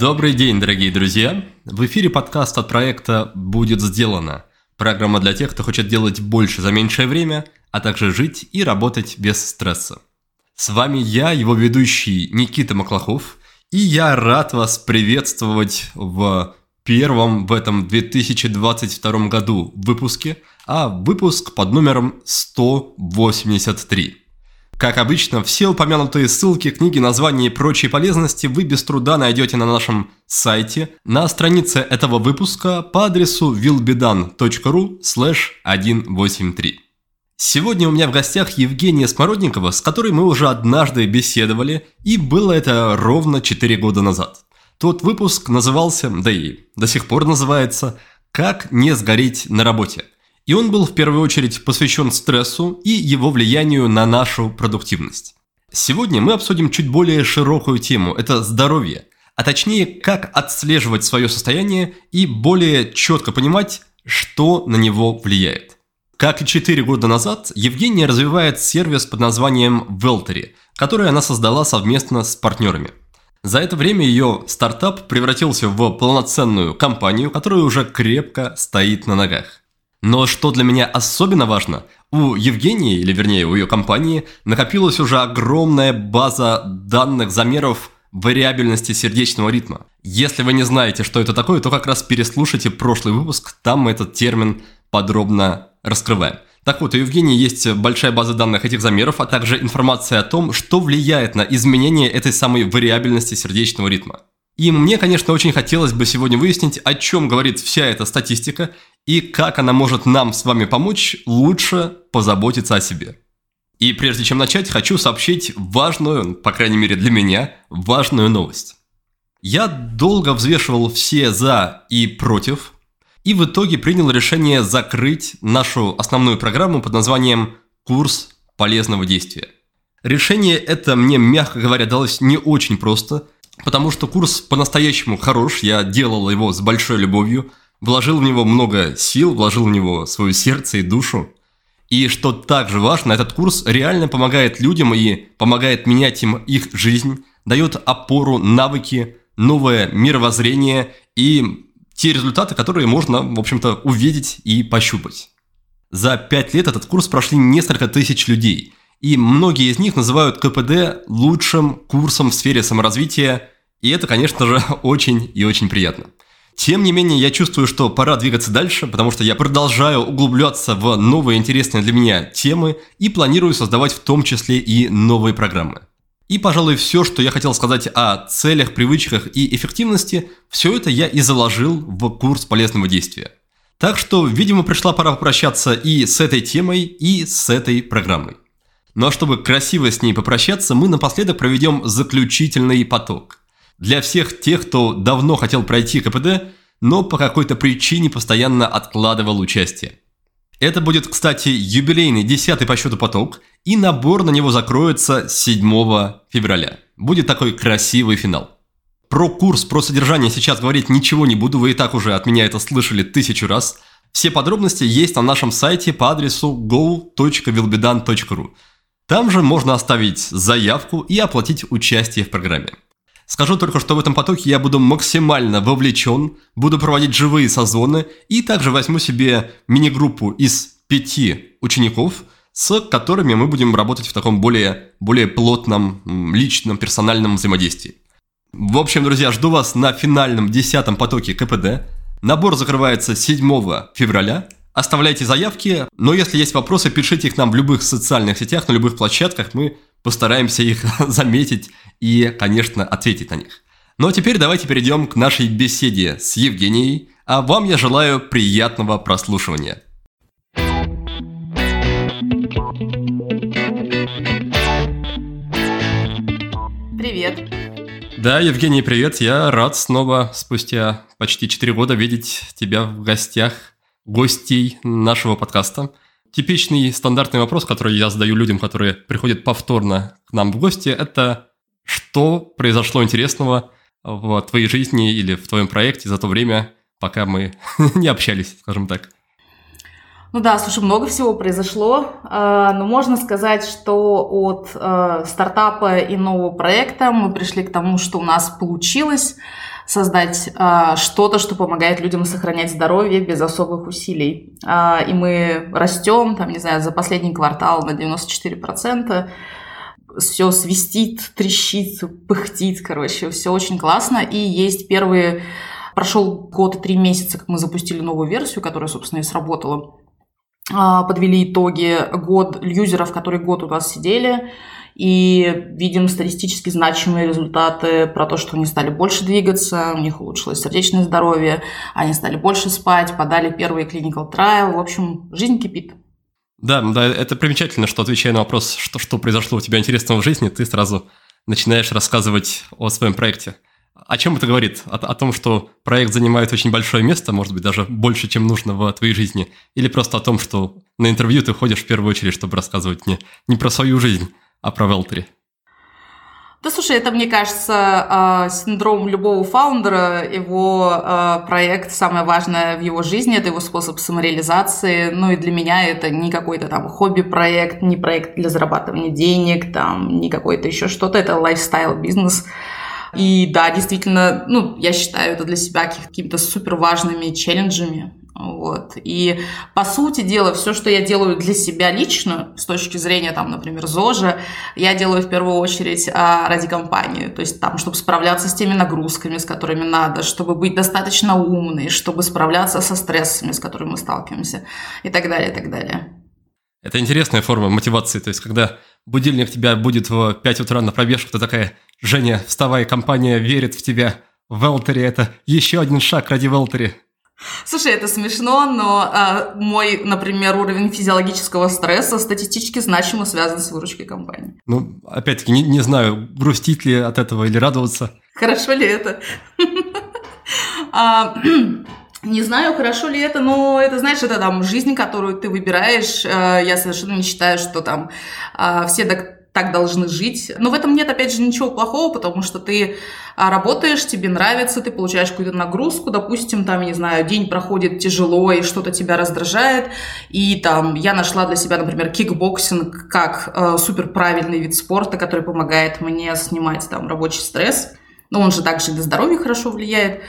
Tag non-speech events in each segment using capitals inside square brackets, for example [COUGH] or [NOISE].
Добрый день, дорогие друзья! В эфире подкаст от проекта «Будет сделано». Программа для тех, кто хочет делать больше за меньшее время, а также жить и работать без стресса. С вами я, его ведущий Никита Маклахов, и я рад вас приветствовать в первом в этом 2022 году выпуске, а выпуск под номером 183. Как обычно, все упомянутые ссылки, книги, названия и прочие полезности вы без труда найдете на нашем сайте на странице этого выпуска по адресу willbedan.ru 183. Сегодня у меня в гостях Евгения Смородникова, с которой мы уже однажды беседовали, и было это ровно 4 года назад. Тот выпуск назывался, да и до сих пор называется «Как не сгореть на работе». И он был в первую очередь посвящен стрессу и его влиянию на нашу продуктивность. Сегодня мы обсудим чуть более широкую тему – это здоровье, а точнее, как отслеживать свое состояние и более четко понимать, что на него влияет. Как и 4 года назад, Евгения развивает сервис под названием Veltery, который она создала совместно с партнерами. За это время ее стартап превратился в полноценную компанию, которая уже крепко стоит на ногах. Но что для меня особенно важно, у Евгении, или вернее у ее компании, накопилась уже огромная база данных замеров вариабельности сердечного ритма. Если вы не знаете, что это такое, то как раз переслушайте прошлый выпуск, там мы этот термин подробно раскрываем. Так вот, у Евгении есть большая база данных этих замеров, а также информация о том, что влияет на изменение этой самой вариабельности сердечного ритма. И мне, конечно, очень хотелось бы сегодня выяснить, о чем говорит вся эта статистика и как она может нам с вами помочь лучше позаботиться о себе. И прежде чем начать, хочу сообщить важную, по крайней мере для меня, важную новость. Я долго взвешивал все «за» и «против», и в итоге принял решение закрыть нашу основную программу под названием «Курс полезного действия». Решение это мне, мягко говоря, далось не очень просто, потому что курс по-настоящему хорош, я делал его с большой любовью – вложил в него много сил, вложил в него свое сердце и душу. И что также важно, этот курс реально помогает людям и помогает менять им их жизнь, дает опору, навыки, новое мировоззрение и те результаты, которые можно, в общем-то, увидеть и пощупать. За пять лет этот курс прошли несколько тысяч людей, и многие из них называют КПД лучшим курсом в сфере саморазвития, и это, конечно же, [LAUGHS] очень и очень приятно. Тем не менее, я чувствую, что пора двигаться дальше, потому что я продолжаю углубляться в новые интересные для меня темы и планирую создавать в том числе и новые программы. И, пожалуй, все, что я хотел сказать о целях, привычках и эффективности, все это я и заложил в курс полезного действия. Так что, видимо, пришла пора попрощаться и с этой темой, и с этой программой. Ну а чтобы красиво с ней попрощаться, мы напоследок проведем заключительный поток – для всех тех, кто давно хотел пройти КПД, но по какой-то причине постоянно откладывал участие. Это будет, кстати, юбилейный десятый по счету поток, и набор на него закроется 7 февраля. Будет такой красивый финал. Про курс, про содержание сейчас говорить ничего не буду, вы и так уже от меня это слышали тысячу раз. Все подробности есть на нашем сайте по адресу go.vilbedan.ru. Там же можно оставить заявку и оплатить участие в программе. Скажу только, что в этом потоке я буду максимально вовлечен, буду проводить живые созвоны и также возьму себе мини-группу из пяти учеников, с которыми мы будем работать в таком более, более плотном, личном, персональном взаимодействии. В общем, друзья, жду вас на финальном десятом потоке КПД. Набор закрывается 7 февраля. Оставляйте заявки, но если есть вопросы, пишите их нам в любых социальных сетях, на любых площадках, мы постараемся их [LAUGHS] заметить и, конечно, ответить на них. Ну а теперь давайте перейдем к нашей беседе с Евгенией, а вам я желаю приятного прослушивания. Привет. Да, Евгений, привет. Я рад снова спустя почти 4 года видеть тебя в гостях, гостей нашего подкаста. Типичный стандартный вопрос, который я задаю людям, которые приходят повторно к нам в гости, это что произошло интересного в твоей жизни или в твоем проекте за то время, пока мы [LAUGHS] не общались, скажем так? Ну да, слушай, много всего произошло, а, но можно сказать, что от а, стартапа и нового проекта мы пришли к тому, что у нас получилось создать а, что-то, что помогает людям сохранять здоровье без особых усилий. И мы растем, там, не знаю, за последний квартал на 94%. Все свистит, трещит, пыхтит, короче, все очень классно. И есть первые... Прошел год три месяца, как мы запустили новую версию, которая, собственно, и сработала а, подвели итоги год юзеров, которые год у нас сидели, и видим статистически значимые результаты про то, что они стали больше двигаться, у них улучшилось сердечное здоровье, они стали больше спать, подали первый clinical trial, в общем, жизнь кипит. Да, да, это примечательно, что отвечая на вопрос, что, что произошло у тебя интересного в жизни, ты сразу начинаешь рассказывать о своем проекте. О чем это говорит? О, о том, что проект занимает очень большое место, может быть, даже больше, чем нужно в твоей жизни? Или просто о том, что на интервью ты ходишь в первую очередь, чтобы рассказывать не, не про свою жизнь, а про Велтери? Да, слушай, это, мне кажется, а, синдром любого фаундера. Его а, проект, самое важное в его жизни, это его способ самореализации. Ну и для меня это не какой-то там хобби-проект, не проект для зарабатывания денег, там, не какой-то еще что-то. Это лайфстайл-бизнес. И да, действительно, ну, я считаю это для себя какими-то супер важными челленджами. Вот. И по сути дела, все, что я делаю для себя лично, с точки зрения, там, например, ЗОЖа, я делаю в первую очередь а, ради компании. То есть там, чтобы справляться с теми нагрузками, с которыми надо, чтобы быть достаточно умной, чтобы справляться со стрессами, с которыми мы сталкиваемся, и так далее, и так далее. Это интересная форма мотивации. То есть, когда будильник тебя будет в 5 утра на пробежку, ты такая, Женя, вставай, компания верит в тебя. Велтери – это еще один шаг ради Велтери. Слушай, это смешно, но э, мой, например, уровень физиологического стресса статистически значимо связан с выручкой компании. Ну, опять-таки, не, не знаю, грустить ли от этого или радоваться. Хорошо ли это? [LAUGHS] А, [CLEARS THROAT] не знаю, хорошо ли это, но это, знаешь, это там жизнь, которую ты выбираешь. Э, я совершенно не считаю, что там а, все так должны жить. Но в этом нет, опять же, ничего плохого, потому что ты а, работаешь, тебе нравится, ты получаешь какую-то нагрузку, допустим, там, не знаю, день проходит тяжело, и что-то тебя раздражает, и там я нашла для себя, например, кикбоксинг как э, супер правильный вид спорта, который помогает мне снимать там рабочий стресс, но он же также для здоровья хорошо влияет.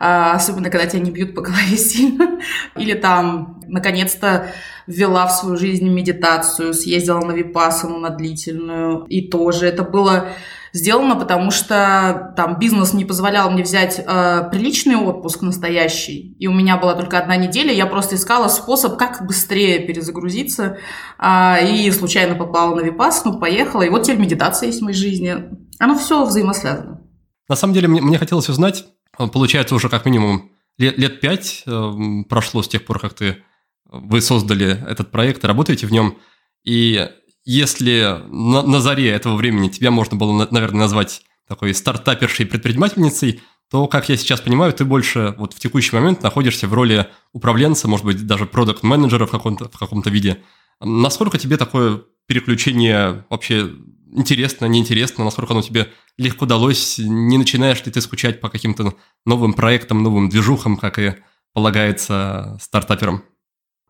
А, особенно когда тебя не бьют по голове [LAUGHS] сильно. Или там, наконец-то, ввела в свою жизнь медитацию, съездила на випасану на длительную. И тоже это было сделано, потому что там бизнес не позволял мне взять э, приличный отпуск настоящий, и у меня была только одна неделя, я просто искала способ, как быстрее перезагрузиться, э, и случайно попала на Випасну, поехала, и вот теперь медитация есть в моей жизни. Оно все взаимосвязано. На самом деле, мне, мне хотелось узнать, Получается, уже как минимум лет, лет пять э, прошло с тех пор, как ты, вы создали этот проект, работаете в нем. И если на, на заре этого времени тебя можно было, наверное, назвать такой стартапершей предпринимательницей, то, как я сейчас понимаю, ты больше вот в текущий момент находишься в роли управленца, может быть, даже продукт-менеджера в каком-то, в каком-то виде. Насколько тебе такое переключение вообще интересно, неинтересно, насколько оно тебе легко далось, не начинаешь ли ты скучать по каким-то новым проектам, новым движухам, как и полагается стартаперам?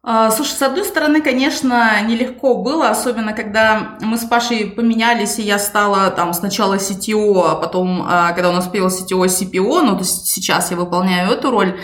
А, слушай, с одной стороны, конечно, нелегко было, особенно когда мы с Пашей поменялись, и я стала там сначала CTO, а потом, а, когда у нас появился CTO, CPO, ну, то есть сейчас я выполняю эту роль,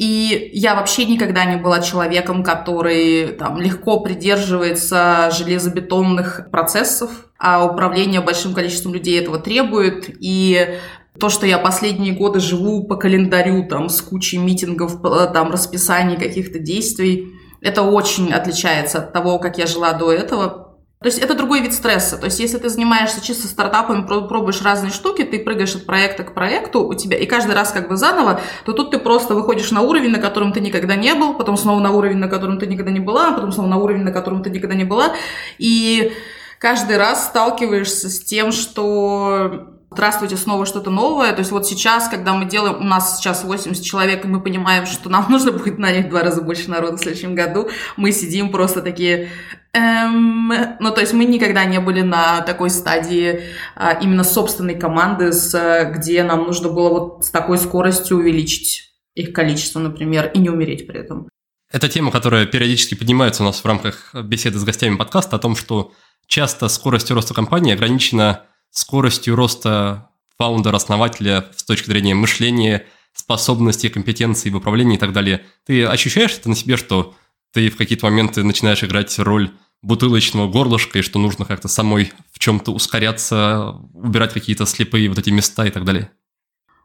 и я вообще никогда не была человеком, который там, легко придерживается железобетонных процессов, а управление большим количеством людей этого требует. И то, что я последние годы живу по календарю, там, с кучей митингов, там, расписаний каких-то действий, это очень отличается от того, как я жила до этого. То есть это другой вид стресса. То есть если ты занимаешься чисто стартапами, пробуешь разные штуки, ты прыгаешь от проекта к проекту, у тебя и каждый раз как бы заново, то тут ты просто выходишь на уровень, на котором ты никогда не был, потом снова на уровень, на котором ты никогда не была, потом снова на уровень, на котором ты никогда не была. И каждый раз сталкиваешься с тем, что Здравствуйте, снова что-то новое. То есть вот сейчас, когда мы делаем, у нас сейчас 80 человек, и мы понимаем, что нам [LAUGHS] нужно будет нанять в два раза больше народа в следующем году, мы сидим просто такие... Эм, ну, то есть мы никогда не были на такой стадии а, именно собственной команды, с, где нам нужно было вот с такой скоростью увеличить их количество, например, и не умереть при этом. Это тема, которая периодически поднимается у нас в рамках беседы с гостями подкаста о том, что часто скорость роста компании ограничена скоростью роста фаундера, основателя с точки зрения мышления, способностей, компетенций в управлении и так далее. Ты ощущаешь это на себе, что ты в какие-то моменты начинаешь играть роль бутылочного горлышка, и что нужно как-то самой в чем-то ускоряться, убирать какие-то слепые вот эти места и так далее?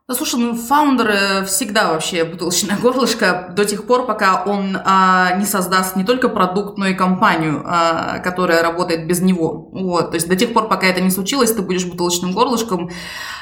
Ну, слушай, ну, фаундер всегда вообще бутылочное горлышко до тех пор, пока он а, не создаст не только продукт, но и компанию, а, которая работает без него. Вот, то есть до тех пор, пока это не случилось, ты будешь бутылочным горлышком.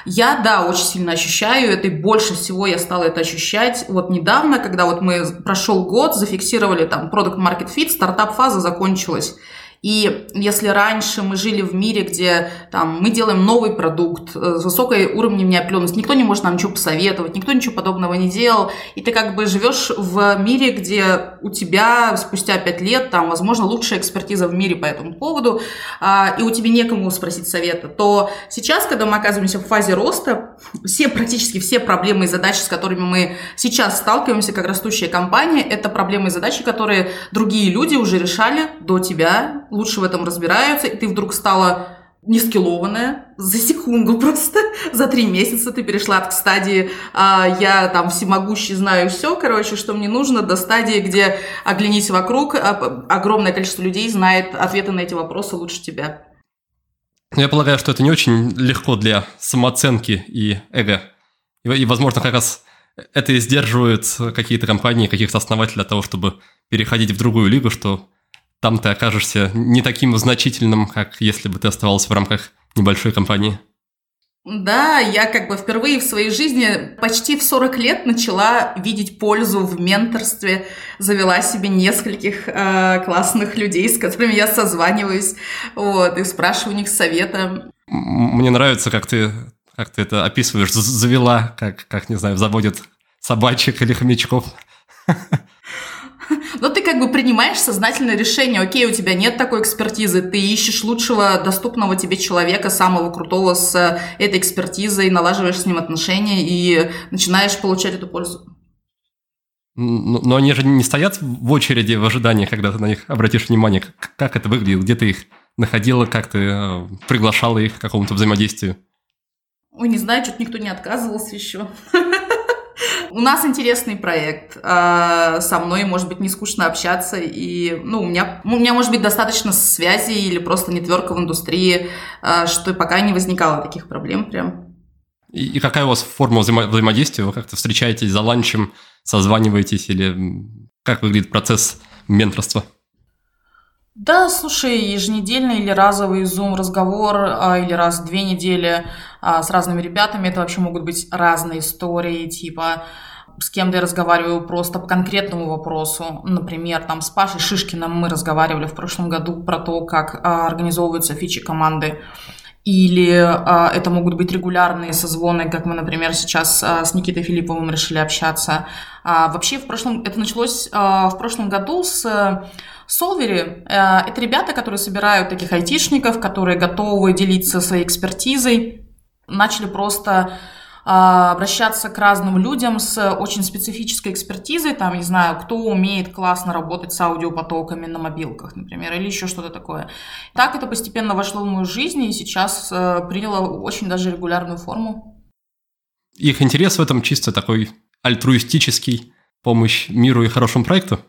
Я, да, очень сильно ощущаю это, и больше всего я стала это ощущать. Вот недавно, когда вот мы прошел год, зафиксировали там продукт market fit, стартап-фаза закончилась. И если раньше мы жили в мире, где там, мы делаем новый продукт э, с высокой уровнем неопределенности, никто не может нам ничего посоветовать, никто ничего подобного не делал, и ты как бы живешь в мире, где у тебя спустя пять лет, там, возможно, лучшая экспертиза в мире по этому поводу, а, и у тебя некому спросить совета, то сейчас, когда мы оказываемся в фазе роста, все, практически все проблемы и задачи, с которыми мы сейчас сталкиваемся как растущая компания, это проблемы и задачи, которые другие люди уже решали до тебя, лучше в этом разбираются, и ты вдруг стала нескиллованная за секунду [LAUGHS] просто, за три месяца ты перешла от стадии а, «я там всемогущий, знаю все», короче, что мне нужно, до стадии, где оглянись вокруг, а, огромное количество людей знает ответы на эти вопросы лучше тебя. Я полагаю, что это не очень легко для самооценки и эго. И, и возможно, как раз это и сдерживает какие-то компании, каких-то основателей для того, чтобы переходить в другую лигу, что там ты окажешься не таким значительным, как если бы ты оставался в рамках небольшой компании. Да, я как бы впервые в своей жизни почти в 40 лет начала видеть пользу в менторстве, завела себе нескольких э, классных людей, с которыми я созваниваюсь, вот, и спрашиваю у них совета. Мне нравится, как ты, как ты это описываешь, завела, как, как, не знаю, заводят собачек или хомячков. [LAUGHS] Как бы принимаешь сознательное решение, окей, у тебя нет такой экспертизы, ты ищешь лучшего доступного тебе человека, самого крутого с этой экспертизой, налаживаешь с ним отношения и начинаешь получать эту пользу. Но они же не стоят в очереди в ожидании, когда ты на них обратишь внимание. Как это выглядит? Где ты их находила? Как ты э, приглашала их к какому-то взаимодействию? Ой, не знаю, что-то никто не отказывался еще. [LAUGHS] У нас интересный проект. А, со мной, может быть, не скучно общаться. И, ну, у меня, у меня, может быть, достаточно связи или просто нетверка в индустрии, а, что пока не возникало таких проблем прям. И, и какая у вас форма взаимо- взаимодействия? Вы как-то встречаетесь за ланчем, созваниваетесь или как выглядит процесс менторства? Да, слушай, еженедельный или разовый зум-разговор, а, или раз в две недели а, с разными ребятами, это вообще могут быть разные истории, типа с кем-то я разговариваю просто по конкретному вопросу. Например, там с Пашей Шишкиным мы разговаривали в прошлом году про то, как а, организовываются фичи команды. Или а, это могут быть регулярные созвоны, как мы, например, сейчас а, с Никитой Филипповым решили общаться. А, вообще, в прошлом, это началось а, в прошлом году с Солвери э, – это ребята, которые собирают таких айтишников, которые готовы делиться своей экспертизой. Начали просто э, обращаться к разным людям с очень специфической экспертизой, там, не знаю, кто умеет классно работать с аудиопотоками на мобилках, например, или еще что-то такое. Так это постепенно вошло в мою жизнь и сейчас э, приняло очень даже регулярную форму. Их интерес в этом чисто такой альтруистический, помощь миру и хорошему проекту?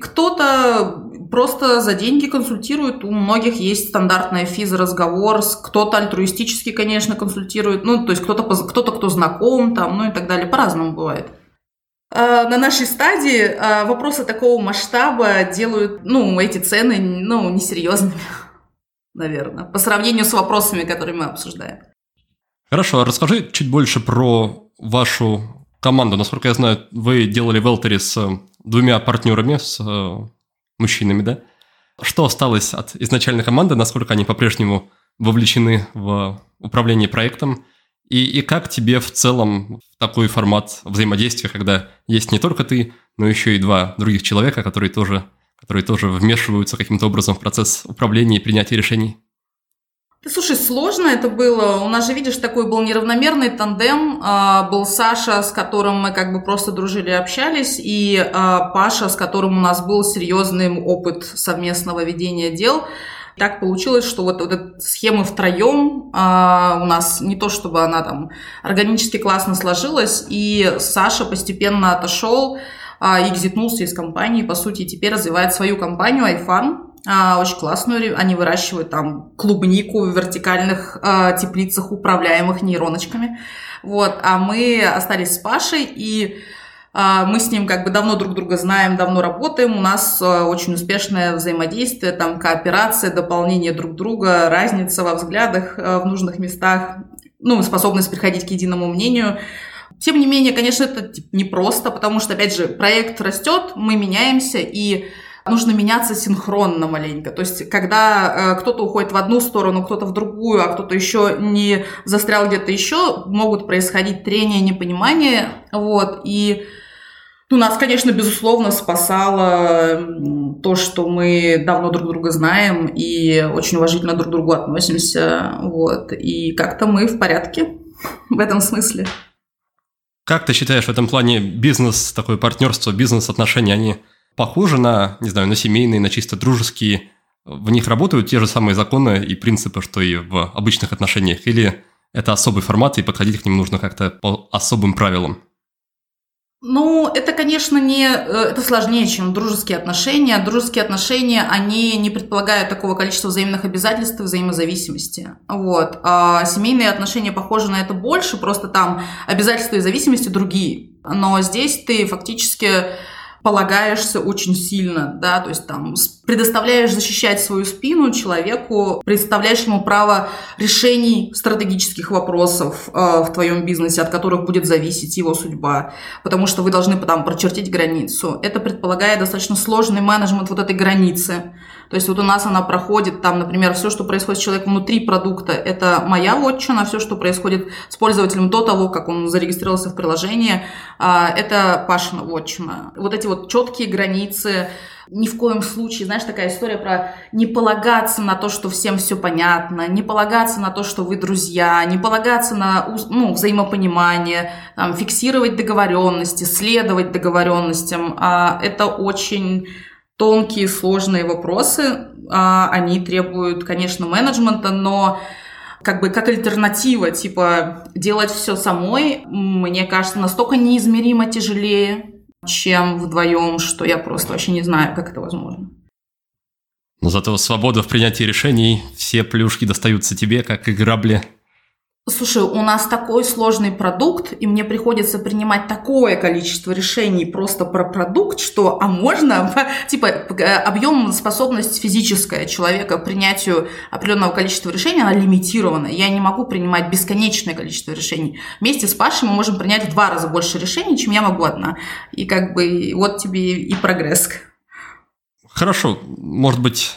Кто-то просто за деньги консультирует, у многих есть стандартная физ-разговор, кто-то альтруистически, конечно, консультирует, ну, то есть кто-то, кто-то, кто знаком, там, ну и так далее, по-разному бывает. А, на нашей стадии а, вопросы такого масштаба делают, ну, эти цены, ну, несерьезными, [LAUGHS] наверное, по сравнению с вопросами, которые мы обсуждаем. Хорошо, а расскажи чуть больше про вашу команду. Насколько я знаю, вы делали Велтери с двумя партнерами, с э, мужчинами, да? Что осталось от изначальной команды, насколько они по-прежнему вовлечены в управление проектом, и, и как тебе в целом такой формат взаимодействия, когда есть не только ты, но еще и два других человека, которые тоже, которые тоже вмешиваются каким-то образом в процесс управления и принятия решений? Слушай, сложно это было. У нас же, видишь, такой был неравномерный тандем. А, был Саша, с которым мы как бы просто дружили и общались, и а, Паша, с которым у нас был серьезный опыт совместного ведения дел. Так получилось, что вот, вот эта схема втроем а, у нас не то, чтобы она там органически классно сложилась, и Саша постепенно отошел, а, экзитнулся из компании, по сути, теперь развивает свою компанию iFun, а, очень классную. Они выращивают там клубнику в вертикальных а, теплицах, управляемых нейроночками. Вот. А мы остались с Пашей, и а, мы с ним как бы давно друг друга знаем, давно работаем. У нас а, очень успешное взаимодействие, там кооперация, дополнение друг друга, разница во взглядах а, в нужных местах, ну, способность приходить к единому мнению. Тем не менее, конечно, это непросто, потому что, опять же, проект растет, мы меняемся, и нужно меняться синхронно маленько. То есть, когда э, кто-то уходит в одну сторону, кто-то в другую, а кто-то еще не застрял где-то еще, могут происходить трения, непонимания. Вот, и ну, нас, конечно, безусловно, спасало то, что мы давно друг друга знаем и очень уважительно друг к другу относимся. Вот. И как-то мы в порядке в этом смысле. Как ты считаешь, в этом плане бизнес, такое партнерство, бизнес-отношения, они похожи на, не знаю, на семейные, на чисто дружеские. В них работают те же самые законы и принципы, что и в обычных отношениях? Или это особый формат, и подходить к ним нужно как-то по особым правилам? Ну, это, конечно, не... Э, это сложнее, чем дружеские отношения. Дружеские отношения, они не предполагают такого количества взаимных обязательств и взаимозависимости. Вот. А семейные отношения похожи на это больше, просто там обязательства и зависимости другие. Но здесь ты фактически полагаешься очень сильно, да, то есть там предоставляешь защищать свою спину человеку, представляешь ему право решений стратегических вопросов э, в твоем бизнесе, от которых будет зависеть его судьба, потому что вы должны там прочертить границу. Это предполагает достаточно сложный менеджмент вот этой границы. То есть вот у нас она проходит, там, например, все, что происходит с человеком внутри продукта, это моя вотчина, все, что происходит с пользователем до того, как он зарегистрировался в приложении, а, это Пашина вотчина. Вот эти вот четкие границы, ни в коем случае, знаешь, такая история про не полагаться на то, что всем все понятно, не полагаться на то, что вы друзья, не полагаться на ну, взаимопонимание, там, фиксировать договоренности, следовать договоренностям. А, это очень тонкие, сложные вопросы, а, они требуют, конечно, менеджмента, но как бы как альтернатива, типа делать все самой, мне кажется, настолько неизмеримо тяжелее, чем вдвоем, что я просто вообще не знаю, как это возможно. Но зато свобода в принятии решений, все плюшки достаются тебе, как и грабли Слушай, у нас такой сложный продукт, и мне приходится принимать такое количество решений просто про продукт, что, а можно, [LAUGHS] типа, объем способность физическая человека к принятию определенного количества решений, она лимитирована. Я не могу принимать бесконечное количество решений. Вместе с Пашей мы можем принять в два раза больше решений, чем я могу одна. И как бы вот тебе и прогресс. Хорошо, может быть,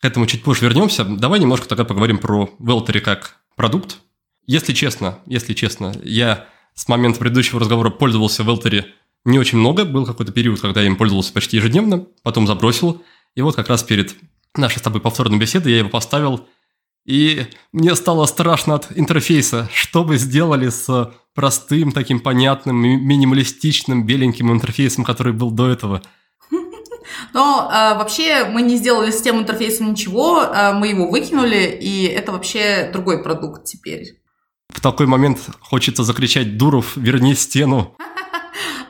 к этому чуть позже вернемся. Давай немножко тогда поговорим про Велтери как продукт, если честно, если честно, я с момента предыдущего разговора пользовался Велтери не очень много. Был какой-то период, когда я им пользовался почти ежедневно, потом забросил. И вот как раз перед нашей с тобой повторной беседой я его поставил. И мне стало страшно от интерфейса. Что бы сделали с простым, таким понятным, минималистичным, беленьким интерфейсом, который был до этого? Но э, вообще мы не сделали с тем интерфейсом ничего, э, мы его выкинули, и это вообще другой продукт теперь в такой момент хочется закричать «Дуров, верни стену!»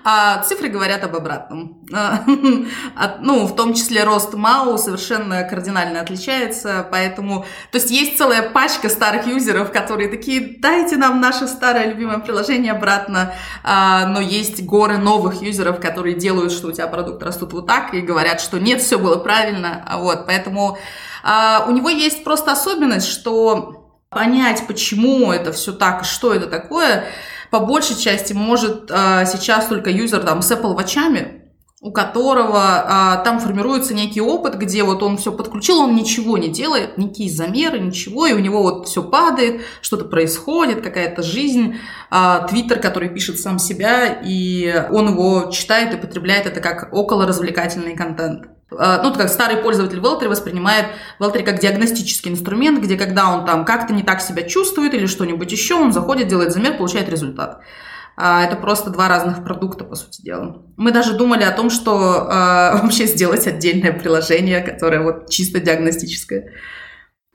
А цифры говорят об обратном. [LAUGHS] ну, в том числе рост МАУ совершенно кардинально отличается, поэтому... То есть есть целая пачка старых юзеров, которые такие, дайте нам наше старое любимое приложение обратно, а, но есть горы новых юзеров, которые делают, что у тебя продукт растут вот так, и говорят, что нет, все было правильно, вот, поэтому а, у него есть просто особенность, что понять, почему это все так и что это такое, по большей части может а, сейчас только юзер там с Apple Watch, у которого а, там формируется некий опыт, где вот он все подключил, он ничего не делает, никакие замеры, ничего, и у него вот все падает, что-то происходит, какая-то жизнь, а, твиттер, который пишет сам себя, и он его читает и потребляет это как около развлекательный контент. Э, ну, как старый пользователь Велтри воспринимает Велтри как диагностический инструмент, где когда он там как-то не так себя чувствует или что-нибудь еще, он заходит, делает замер, получает результат. А, это просто два разных продукта, по сути дела. Мы даже думали о том, что э, [LAUGHS] вообще сделать отдельное приложение, которое вот чисто диагностическое.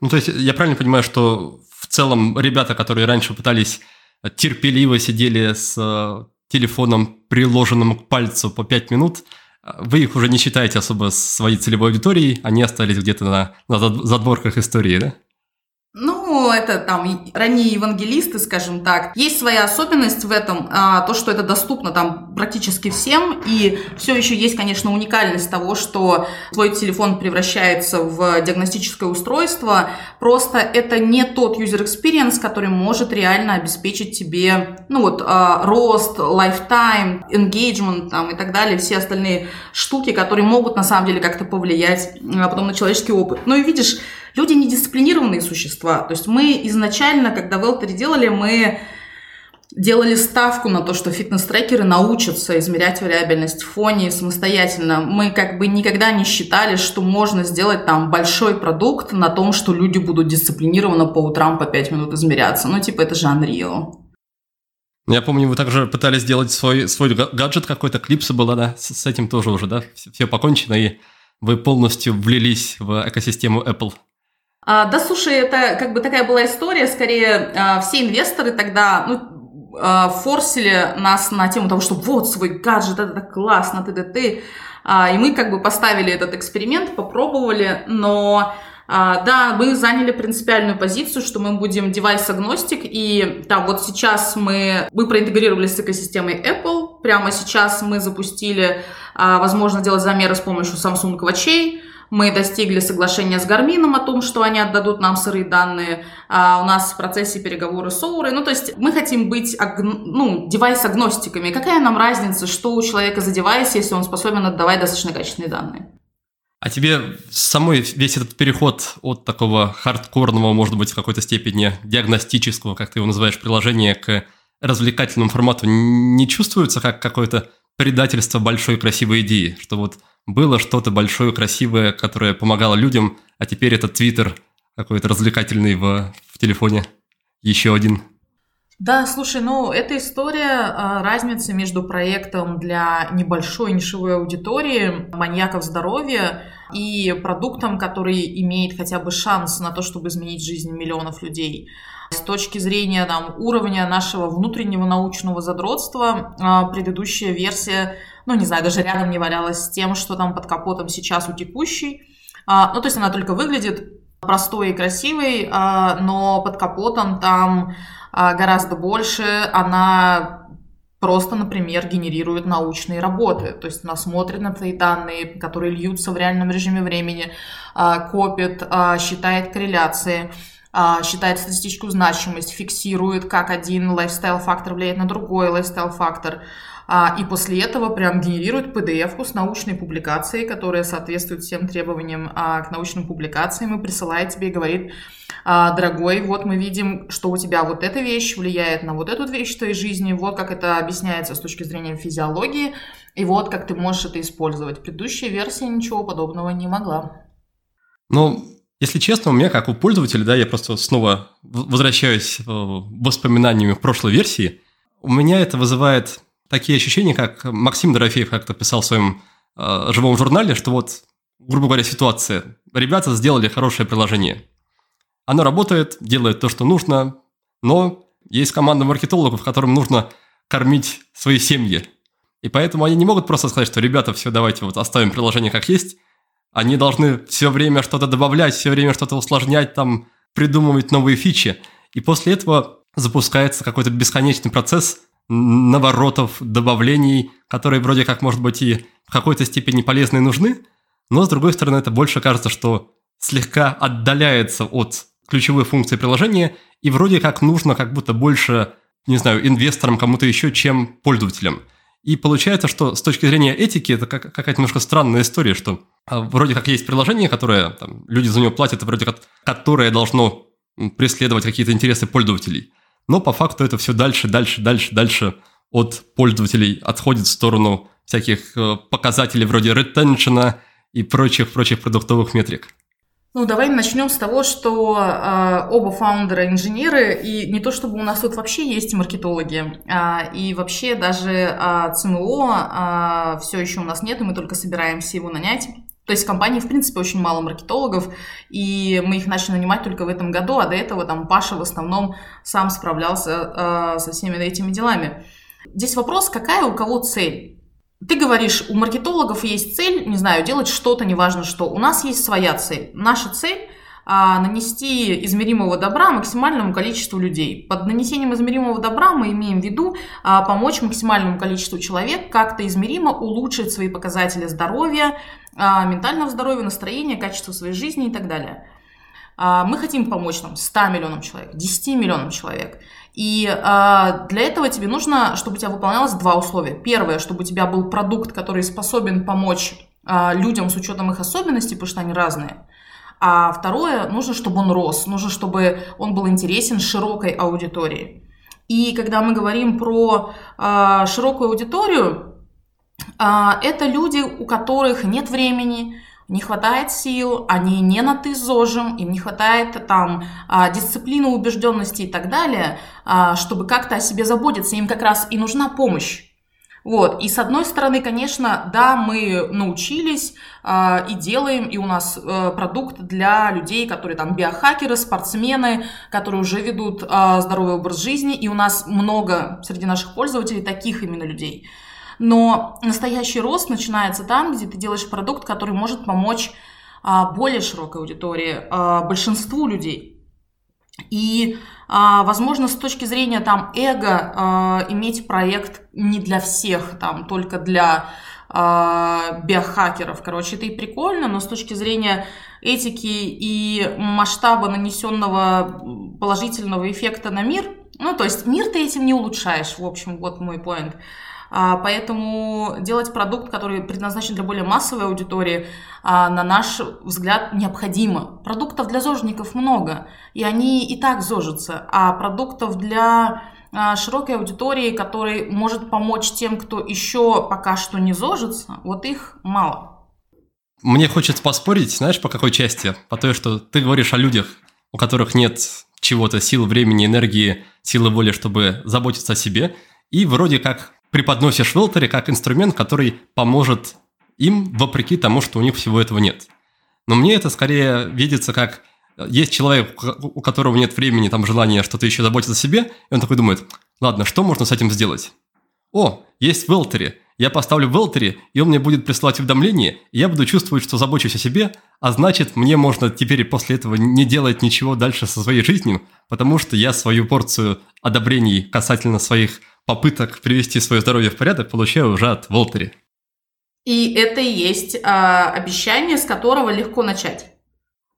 Ну, то есть я правильно понимаю, что в целом ребята, которые раньше пытались терпеливо сидели с э, телефоном, приложенным к пальцу по 5 минут, вы их уже не считаете особо своей целевой аудиторией, они остались где-то на, на задворках истории, да? Это там ранние евангелисты, скажем так. Есть своя особенность в этом, а, то, что это доступно там практически всем, и все еще есть, конечно, уникальность того, что твой телефон превращается в диагностическое устройство, просто это не тот user experience, который может реально обеспечить тебе, ну вот, а, рост, lifetime, engagement там и так далее, все остальные штуки, которые могут на самом деле как-то повлиять а, потом на человеческий опыт. Ну и видишь, Люди недисциплинированные существа. То есть мы изначально, когда Велтери делали, мы делали ставку на то, что фитнес-трекеры научатся измерять вариабельность в фоне самостоятельно. Мы как бы никогда не считали, что можно сделать там большой продукт на том, что люди будут дисциплинированно по утрам по 5 минут измеряться. Ну, типа, это же Unreal. Я помню, вы также пытались сделать свой, свой гаджет какой-то, клипса была, да, с, с этим тоже уже, да, все покончено, и вы полностью влились в экосистему Apple. А, да, слушай, это как бы такая была история, скорее а, все инвесторы тогда, ну, а, форсили нас на тему того, что вот свой гаджет, это так классно, ты, ты, ты. И мы как бы поставили этот эксперимент, попробовали, но да, мы заняли принципиальную позицию, что мы будем девайс-агностик, и да, вот сейчас мы, мы проинтегрировались с экосистемой Apple, прямо сейчас мы запустили возможность делать замеры с помощью Samsung Watch, мы достигли соглашения с Гармином о том, что они отдадут нам сырые данные. А у нас в процессе переговоры с Оурой. Ну, то есть мы хотим быть ну, девайс-агностиками. Какая нам разница, что у человека за девайс, если он способен отдавать достаточно качественные данные? А тебе самой весь этот переход от такого хардкорного, может быть, в какой-то степени диагностического, как ты его называешь, приложения к развлекательному формату не чувствуется как какое-то предательство большой красивой идеи, что вот было что-то большое, красивое, которое помогало людям, а теперь это Твиттер какой-то развлекательный в, в телефоне. Еще один. Да, слушай, ну, эта история а, разницы между проектом для небольшой нишевой аудитории, маньяков здоровья, и продуктом, который имеет хотя бы шанс на то, чтобы изменить жизнь миллионов людей. С точки зрения там, уровня нашего внутреннего научного задротства, а, предыдущая версия ну, не знаю, даже рядом не валялась с тем, что там под капотом сейчас у текущей. А, ну, то есть она только выглядит простой и красивой, а, но под капотом там а, гораздо больше. Она просто, например, генерирует научные работы. То есть она смотрит на твои данные, которые льются в реальном режиме времени, а, копит, а, считает корреляции а, считает статистическую значимость, фиксирует, как один lifestyle-фактор влияет на другой lifestyle-фактор. А, и после этого прям генерирует PDF-ку с научной публикацией, которая соответствует всем требованиям а, к научным публикациям и присылает тебе и говорит, а, дорогой, вот мы видим, что у тебя вот эта вещь влияет на вот эту вещь в твоей жизни, вот как это объясняется с точки зрения физиологии, и вот как ты можешь это использовать. Предыдущая версия ничего подобного не могла. Ну, если честно, у меня, как у пользователя, да, я просто снова возвращаюсь э, воспоминаниями прошлой версии, у меня это вызывает такие ощущения, как Максим Дорофеев как-то писал в своем э, живом журнале, что вот, грубо говоря, ситуация. Ребята сделали хорошее приложение. Оно работает, делает то, что нужно, но есть команда маркетологов, которым нужно кормить свои семьи. И поэтому они не могут просто сказать, что ребята, все, давайте вот оставим приложение как есть. Они должны все время что-то добавлять, все время что-то усложнять, там, придумывать новые фичи. И после этого запускается какой-то бесконечный процесс наворотов, добавлений, которые вроде как, может быть, и в какой-то степени полезны и нужны, но, с другой стороны, это больше кажется, что слегка отдаляется от ключевой функции приложения, и вроде как нужно как будто больше, не знаю, инвесторам, кому-то еще, чем пользователям. И получается, что с точки зрения этики это какая-то немножко странная история, что а, вроде как есть приложение, которое там, люди за него платят, вроде как которое должно преследовать какие-то интересы пользователей но по факту это все дальше, дальше, дальше, дальше от пользователей отходит в сторону всяких э, показателей вроде ретеншена и прочих-прочих продуктовых метрик? Ну, давай начнем с того, что э, оба фаундера инженеры, и не то чтобы у нас тут вообще есть маркетологи, э, и вообще даже э, ЦМО э, все еще у нас нет, и мы только собираемся его нанять. То есть в компании, в принципе, очень мало маркетологов, и мы их начали нанимать только в этом году, а до этого там Паша в основном сам справлялся э, со всеми этими делами. Здесь вопрос, какая у кого цель? Ты говоришь, у маркетологов есть цель, не знаю, делать что-то, неважно что. У нас есть своя цель. Наша цель а, нанести измеримого добра максимальному количеству людей. Под нанесением измеримого добра мы имеем в виду а, помочь максимальному количеству человек как-то измеримо улучшить свои показатели здоровья, ментального здоровья, настроения, качества своей жизни и так далее. А, мы хотим помочь там, 100 миллионам человек, 10 миллионам человек. И а, для этого тебе нужно, чтобы у тебя выполнялось два условия. Первое, чтобы у тебя был продукт, который способен помочь а, людям с учетом их особенностей, потому что они разные. А второе, нужно, чтобы он рос, нужно, чтобы он был интересен широкой аудитории. И когда мы говорим про а, широкую аудиторию, а, это люди, у которых нет времени, не хватает сил, они не на ты зожим, им не хватает там а, дисциплины, убежденности и так далее, а, чтобы как-то о себе заботиться, им как раз и нужна помощь. Вот, и с одной стороны, конечно, да, мы научились э, и делаем, и у нас э, продукт для людей, которые там биохакеры, спортсмены, которые уже ведут э, здоровый образ жизни, и у нас много среди наших пользователей таких именно людей. Но настоящий рост начинается там, где ты делаешь продукт, который может помочь а, более широкой аудитории, а, большинству людей. И, а, возможно, с точки зрения там эго иметь проект не для всех, там только для биохакеров, короче, это и прикольно, но с точки зрения этики и масштаба нанесенного положительного эффекта на мир, ну, то есть мир ты этим не улучшаешь, в общем, вот мой поинт. А, поэтому делать продукт, который предназначен для более массовой аудитории, а, на наш взгляд, необходимо. Продуктов для зожников много, и они и так зожатся, а продуктов для а, широкой аудитории, который может помочь тем, кто еще пока что не зожится, вот их мало. Мне хочется поспорить, знаешь, по какой части? По той, что ты говоришь о людях, у которых нет чего-то, сил, времени, энергии, силы воли, чтобы заботиться о себе, и вроде как преподносишь Велтере как инструмент, который поможет им, вопреки тому, что у них всего этого нет. Но мне это скорее видится как есть человек, у которого нет времени, там желания что-то еще заботиться о себе, и он такой думает, ладно, что можно с этим сделать? О, есть Велтери. Я поставлю в Велтери, и он мне будет присылать уведомления, и я буду чувствовать, что забочусь о себе, а значит, мне можно теперь после этого не делать ничего дальше со своей жизнью, потому что я свою порцию одобрений касательно своих попыток привести свое здоровье в порядок получаю уже от Волтери. И это и есть а, обещание, с которого легко начать.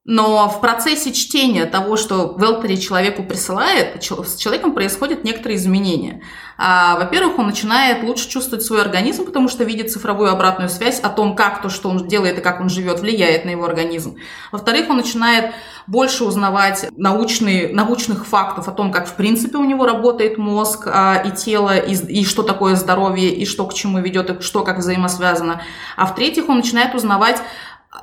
Но в процессе чтения того, что Велтери человеку присылает, с человеком происходят некоторые изменения. А, во-первых, он начинает лучше чувствовать свой организм, потому что видит цифровую обратную связь о том, как то, что он делает и как он живет, влияет на его организм. Во-вторых, он начинает больше узнавать научные, научных фактов о том, как в принципе у него работает мозг а, и тело, и, и что такое здоровье, и что к чему ведет, и что как взаимосвязано. А в-третьих, он начинает узнавать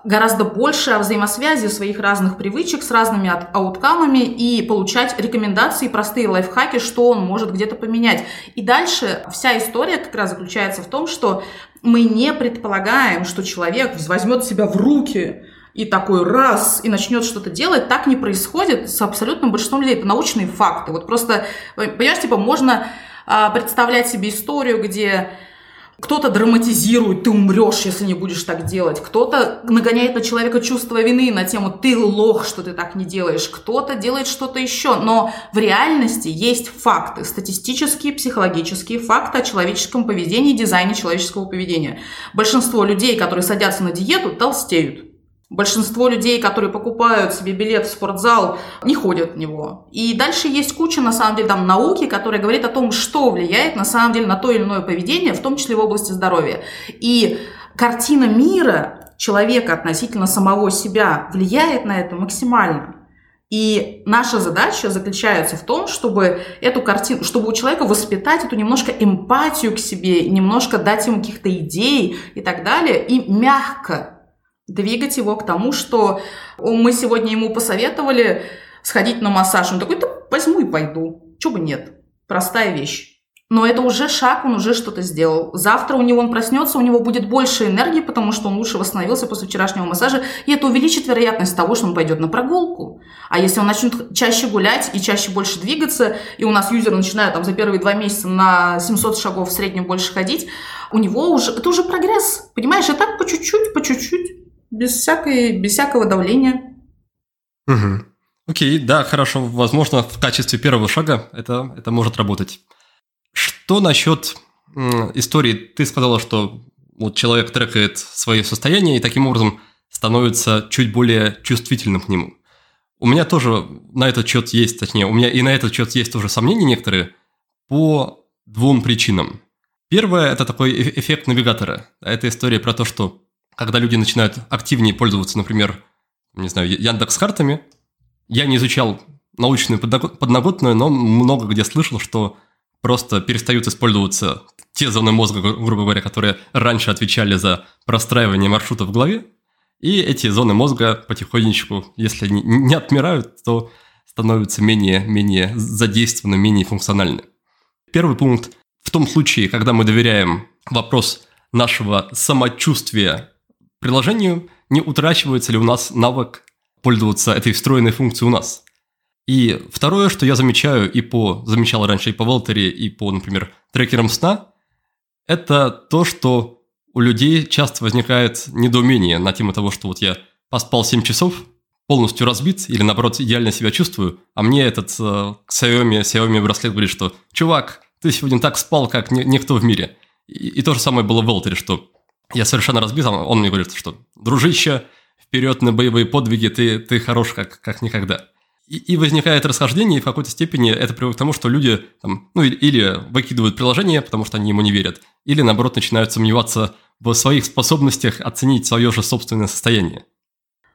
гораздо больше о взаимосвязи своих разных привычек с разными ауткамами и получать рекомендации, простые лайфхаки, что он может где-то поменять. И дальше вся история как раз заключается в том, что мы не предполагаем, что человек возьмет себя в руки и такой раз, и начнет что-то делать, так не происходит с абсолютным большинством людей. Это научные факты. Вот просто, понимаешь, типа можно а, представлять себе историю, где кто-то драматизирует, ты умрешь, если не будешь так делать. Кто-то нагоняет на человека чувство вины на тему ты лох, что ты так не делаешь. Кто-то делает что-то еще. Но в реальности есть факты, статистические, психологические факты о человеческом поведении, дизайне человеческого поведения. Большинство людей, которые садятся на диету, толстеют. Большинство людей, которые покупают себе билет в спортзал, не ходят в него. И дальше есть куча, на самом деле, там науки, которая говорит о том, что влияет, на самом деле, на то или иное поведение, в том числе в области здоровья. И картина мира человека относительно самого себя влияет на это максимально. И наша задача заключается в том, чтобы эту картину, чтобы у человека воспитать эту немножко эмпатию к себе, немножко дать ему каких-то идей и так далее, и мягко Двигать его к тому, что мы сегодня ему посоветовали сходить на массаж. Он такой, да возьму и пойду. Чего бы нет? Простая вещь. Но это уже шаг, он уже что-то сделал. Завтра у него он проснется, у него будет больше энергии, потому что он лучше восстановился после вчерашнего массажа, и это увеличит вероятность того, что он пойдет на прогулку. А если он начнет чаще гулять и чаще больше двигаться, и у нас юзер начинает там за первые два месяца на 700 шагов в среднем больше ходить, у него уже, это уже прогресс, понимаешь, и так по чуть-чуть, по чуть-чуть, без, всякой, без всякого давления. Угу. Окей, да, хорошо, возможно, в качестве первого шага это, это может работать. Что насчет истории? Ты сказала, что вот человек трекает свое состояние и таким образом становится чуть более чувствительным к нему. У меня тоже на этот счет есть, точнее, у меня и на этот счет есть тоже сомнения некоторые по двум причинам. Первое – это такой эффект навигатора. Это история про то, что когда люди начинают активнее пользоваться, например, не знаю, Яндекс картами, я не изучал научную подноготную, но много где слышал, что просто перестают использоваться те зоны мозга, грубо говоря, которые раньше отвечали за простраивание маршрута в голове, и эти зоны мозга потихонечку, если они не отмирают, то становятся менее, менее задействованы, менее функциональны. Первый пункт. В том случае, когда мы доверяем вопрос нашего самочувствия приложению, не утрачивается ли у нас навык пользоваться этой встроенной функцией у нас. И второе, что я замечаю и по, замечал раньше и по Волтере, и по, например, трекерам сна, это то, что у людей часто возникает недоумение на тему того, что вот я поспал 7 часов, полностью разбит или, наоборот, идеально себя чувствую, а мне этот э, Xiaomi, Xiaomi браслет говорит, что «Чувак, ты сегодня так спал, как ни, никто в мире». И, и то же самое было в Волтере, что я совершенно разбит, а он мне говорит, что «Дружище, вперед на боевые подвиги, ты, ты хорош как, как никогда». И, и возникает расхождение, и в какой-то степени это приводит к тому, что люди там, ну, или, или выкидывают приложение, потому что они ему не верят, или наоборот начинают сомневаться в своих способностях оценить свое же собственное состояние.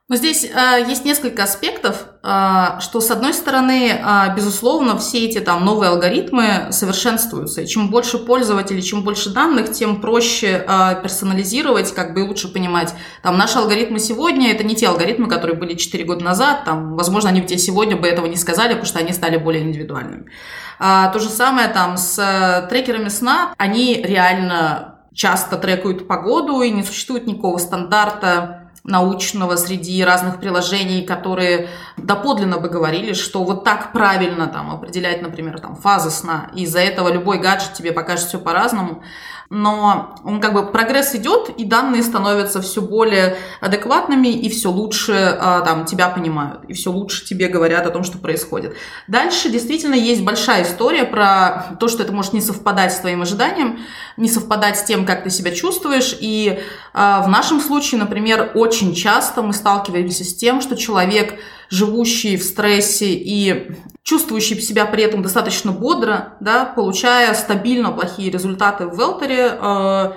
Но здесь э, есть несколько аспектов, э, что с одной стороны, э, безусловно, все эти там новые алгоритмы совершенствуются. И чем больше пользователей, чем больше данных, тем проще э, персонализировать, как бы лучше понимать. Там наши алгоритмы сегодня это не те алгоритмы, которые были 4 года назад. Там, возможно, они бы тебе сегодня бы этого не сказали, потому что они стали более индивидуальными. А, то же самое там с э, трекерами сна. Они реально часто трекают погоду, и не существует никакого стандарта научного среди разных приложений, которые доподлинно бы говорили, что вот так правильно там определять, например, там фазы сна, и из-за этого любой гаджет тебе покажет все по-разному но он как бы прогресс идет, и данные становятся все более адекватными, и все лучше а, там тебя понимают, и все лучше тебе говорят о том, что происходит. Дальше действительно есть большая история про то, что это может не совпадать с твоим ожиданием, не совпадать с тем, как ты себя чувствуешь, и а, в нашем случае, например, очень часто мы сталкиваемся с тем, что человек живущий в стрессе и чувствующий себя при этом достаточно бодро, да, получая стабильно плохие результаты в Велтере, э,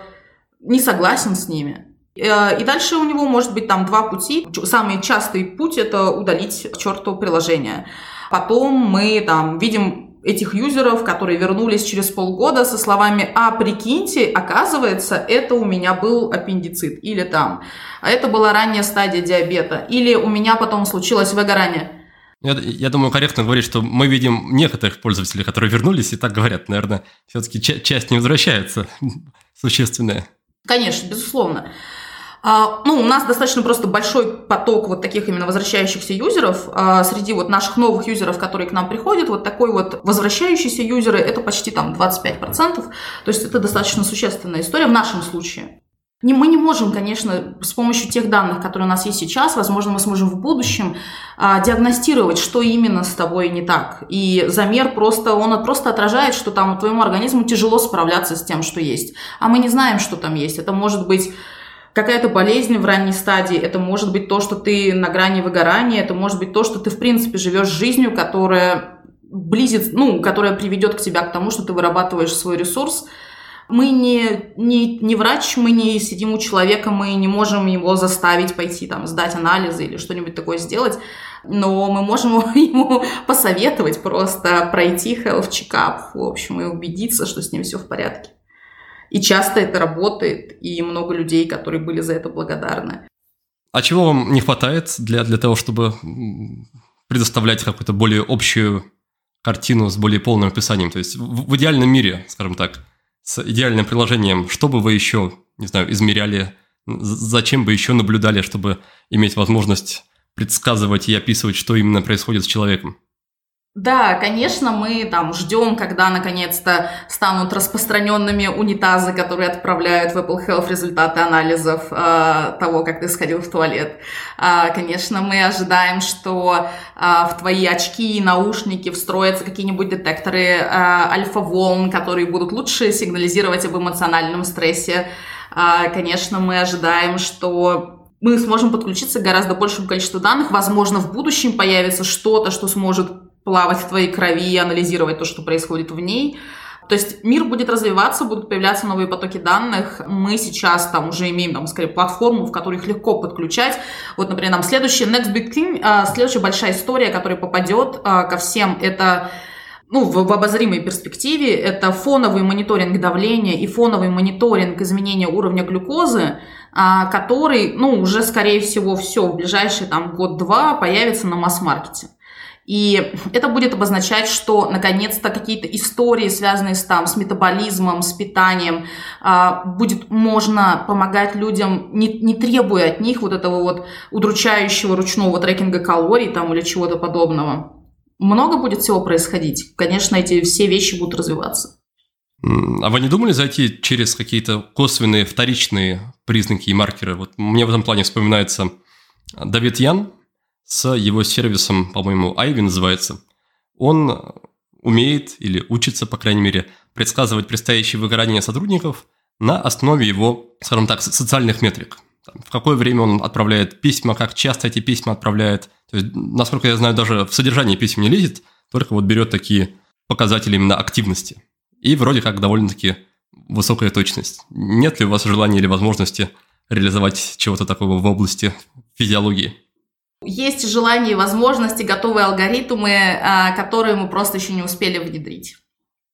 не согласен с ними. Э, и дальше у него может быть там два пути. Самый частый путь – это удалить к черту приложение. Потом мы там видим этих юзеров, которые вернулись через полгода со словами «А, прикиньте, оказывается, это у меня был аппендицит» или там «А это была ранняя стадия диабета» или «У меня потом случилось выгорание». Я, я думаю, корректно говорить, что мы видим некоторых пользователей, которые вернулись и так говорят. Наверное, все-таки часть не возвращается [LAUGHS] существенная. Конечно, безусловно. А, ну, у нас достаточно просто большой поток вот таких именно возвращающихся юзеров. А, среди вот наших новых юзеров, которые к нам приходят, вот такой вот возвращающиеся юзеры, это почти там 25%. То есть это достаточно существенная история в нашем случае. Не, мы не можем, конечно, с помощью тех данных, которые у нас есть сейчас, возможно, мы сможем в будущем а, диагностировать, что именно с тобой не так. И замер просто, он просто отражает, что там твоему организму тяжело справляться с тем, что есть. А мы не знаем, что там есть. Это может быть какая-то болезнь в ранней стадии, это может быть то, что ты на грани выгорания, это может быть то, что ты, в принципе, живешь жизнью, которая близит, ну, которая приведет к тебя к тому, что ты вырабатываешь свой ресурс. Мы не, не, не врач, мы не сидим у человека, мы не можем его заставить пойти там сдать анализы или что-нибудь такое сделать, но мы можем [LAUGHS] ему посоветовать просто пройти health check-up, в общем, и убедиться, что с ним все в порядке. И часто это работает, и много людей, которые были за это благодарны. А чего вам не хватает для, для того, чтобы предоставлять какую-то более общую картину с более полным описанием? То есть в, в идеальном мире, скажем так, с идеальным приложением, что бы вы еще, не знаю, измеряли, зачем бы еще наблюдали, чтобы иметь возможность предсказывать и описывать, что именно происходит с человеком? Да, конечно, мы там ждем, когда наконец-то станут распространенными унитазы, которые отправляют в Apple Health результаты анализов э, того, как ты сходил в туалет. Э, конечно, мы ожидаем, что э, в твои очки и наушники встроятся какие-нибудь детекторы э, альфа-волн, которые будут лучше сигнализировать об эмоциональном стрессе. Э, конечно, мы ожидаем, что мы сможем подключиться к гораздо большему количеству данных. Возможно, в будущем появится что-то, что сможет плавать в твоей крови и анализировать то, что происходит в ней. То есть мир будет развиваться, будут появляться новые потоки данных. Мы сейчас там уже имеем, там, скорее, платформу, в которой их легко подключать. Вот, например, нам следующий Next Big Thing, а, следующая большая история, которая попадет а, ко всем, это ну, в, в обозримой перспективе, это фоновый мониторинг давления и фоновый мониторинг изменения уровня глюкозы, а, который, ну, уже, скорее всего, все в ближайший там год-два появится на масс-маркете. И это будет обозначать, что наконец-то какие-то истории, связанные с, там, с метаболизмом, с питанием, а, будет можно помогать людям, не, не требуя от них вот этого вот удручающего ручного трекинга калорий там, или чего-то подобного. Много будет всего происходить. Конечно, эти все вещи будут развиваться. А вы не думали зайти через какие-то косвенные, вторичные признаки и маркеры? Вот мне в этом плане вспоминается Давид Ян, с его сервисом, по-моему, Ivy называется, он умеет или учится, по крайней мере, предсказывать предстоящее выгорание сотрудников на основе его, скажем так, социальных метрик. В какое время он отправляет письма, как часто эти письма отправляет. То есть, насколько я знаю, даже в содержании писем не лезет, только вот берет такие показатели именно активности. И вроде как довольно-таки высокая точность. Нет ли у вас желания или возможности реализовать чего-то такого в области физиологии? Есть желание и возможности, готовые алгоритмы, а, которые мы просто еще не успели внедрить.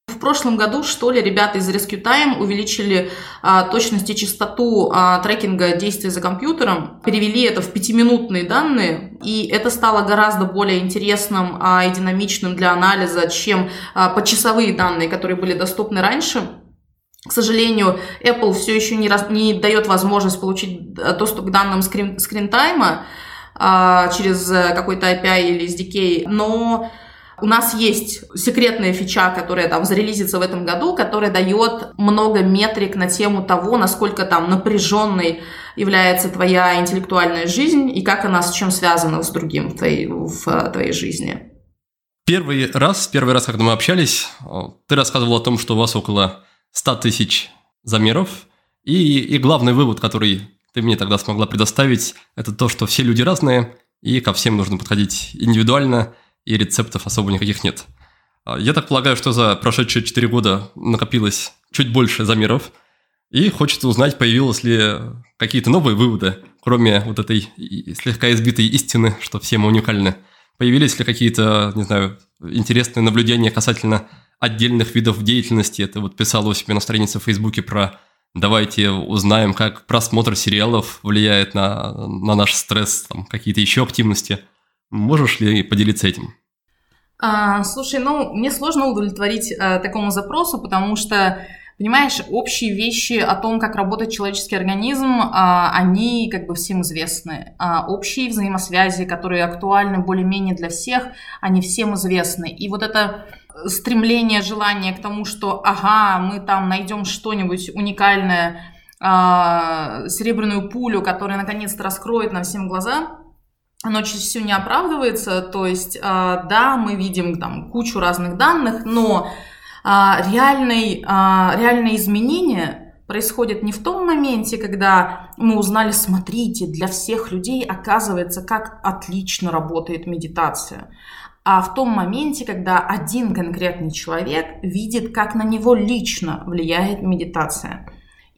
В прошлом году, что ли, ребята из Rescue Time увеличили а, точность и частоту а, трекинга действий за компьютером, перевели это в пятиминутные данные, и это стало гораздо более интересным а, и динамичным для анализа, чем а, почасовые данные, которые были доступны раньше. К сожалению, Apple все еще не, раз, не дает возможность получить доступ к данным скрин, скринтайма, через э, какой-то API или SDK, но у нас есть секретная фича, которая там зарелизится в этом году, которая дает много метрик на тему того, насколько там напряженной является твоя интеллектуальная жизнь и как она с чем связана с другим в твоей, в э, твоей жизни. Первый раз, первый раз, когда мы общались, ты рассказывал о том, что у вас около 100 тысяч замеров, и, и главный вывод, который ты мне тогда смогла предоставить, это то, что все люди разные, и ко всем нужно подходить индивидуально, и рецептов особо никаких нет. А, я так полагаю, что за прошедшие 4 года накопилось чуть больше замеров, и хочется узнать, появились ли какие-то новые выводы, кроме вот этой слегка избитой истины, что все мы уникальны. Появились ли какие-то, не знаю, интересные наблюдения касательно отдельных видов деятельности? Это вот писала у себя на странице в Фейсбуке про Давайте узнаем, как просмотр сериалов влияет на, на наш стресс, там, какие-то еще активности. Можешь ли поделиться этим? А, слушай, ну, мне сложно удовлетворить а, такому запросу, потому что, понимаешь, общие вещи о том, как работает человеческий организм, а, они как бы всем известны. А общие взаимосвязи, которые актуальны более-менее для всех, они всем известны. И вот это стремление, желание к тому, что, ага, мы там найдем что-нибудь уникальное, э, серебряную пулю, которая наконец-то раскроет нам всем глаза, оно чаще всего не оправдывается. То есть, э, да, мы видим там кучу разных данных, но э, реальный, э, реальное изменение происходит не в том моменте, когда мы узнали, смотрите, для всех людей оказывается, как отлично работает медитация, а в том моменте, когда один конкретный человек видит, как на него лично влияет медитация.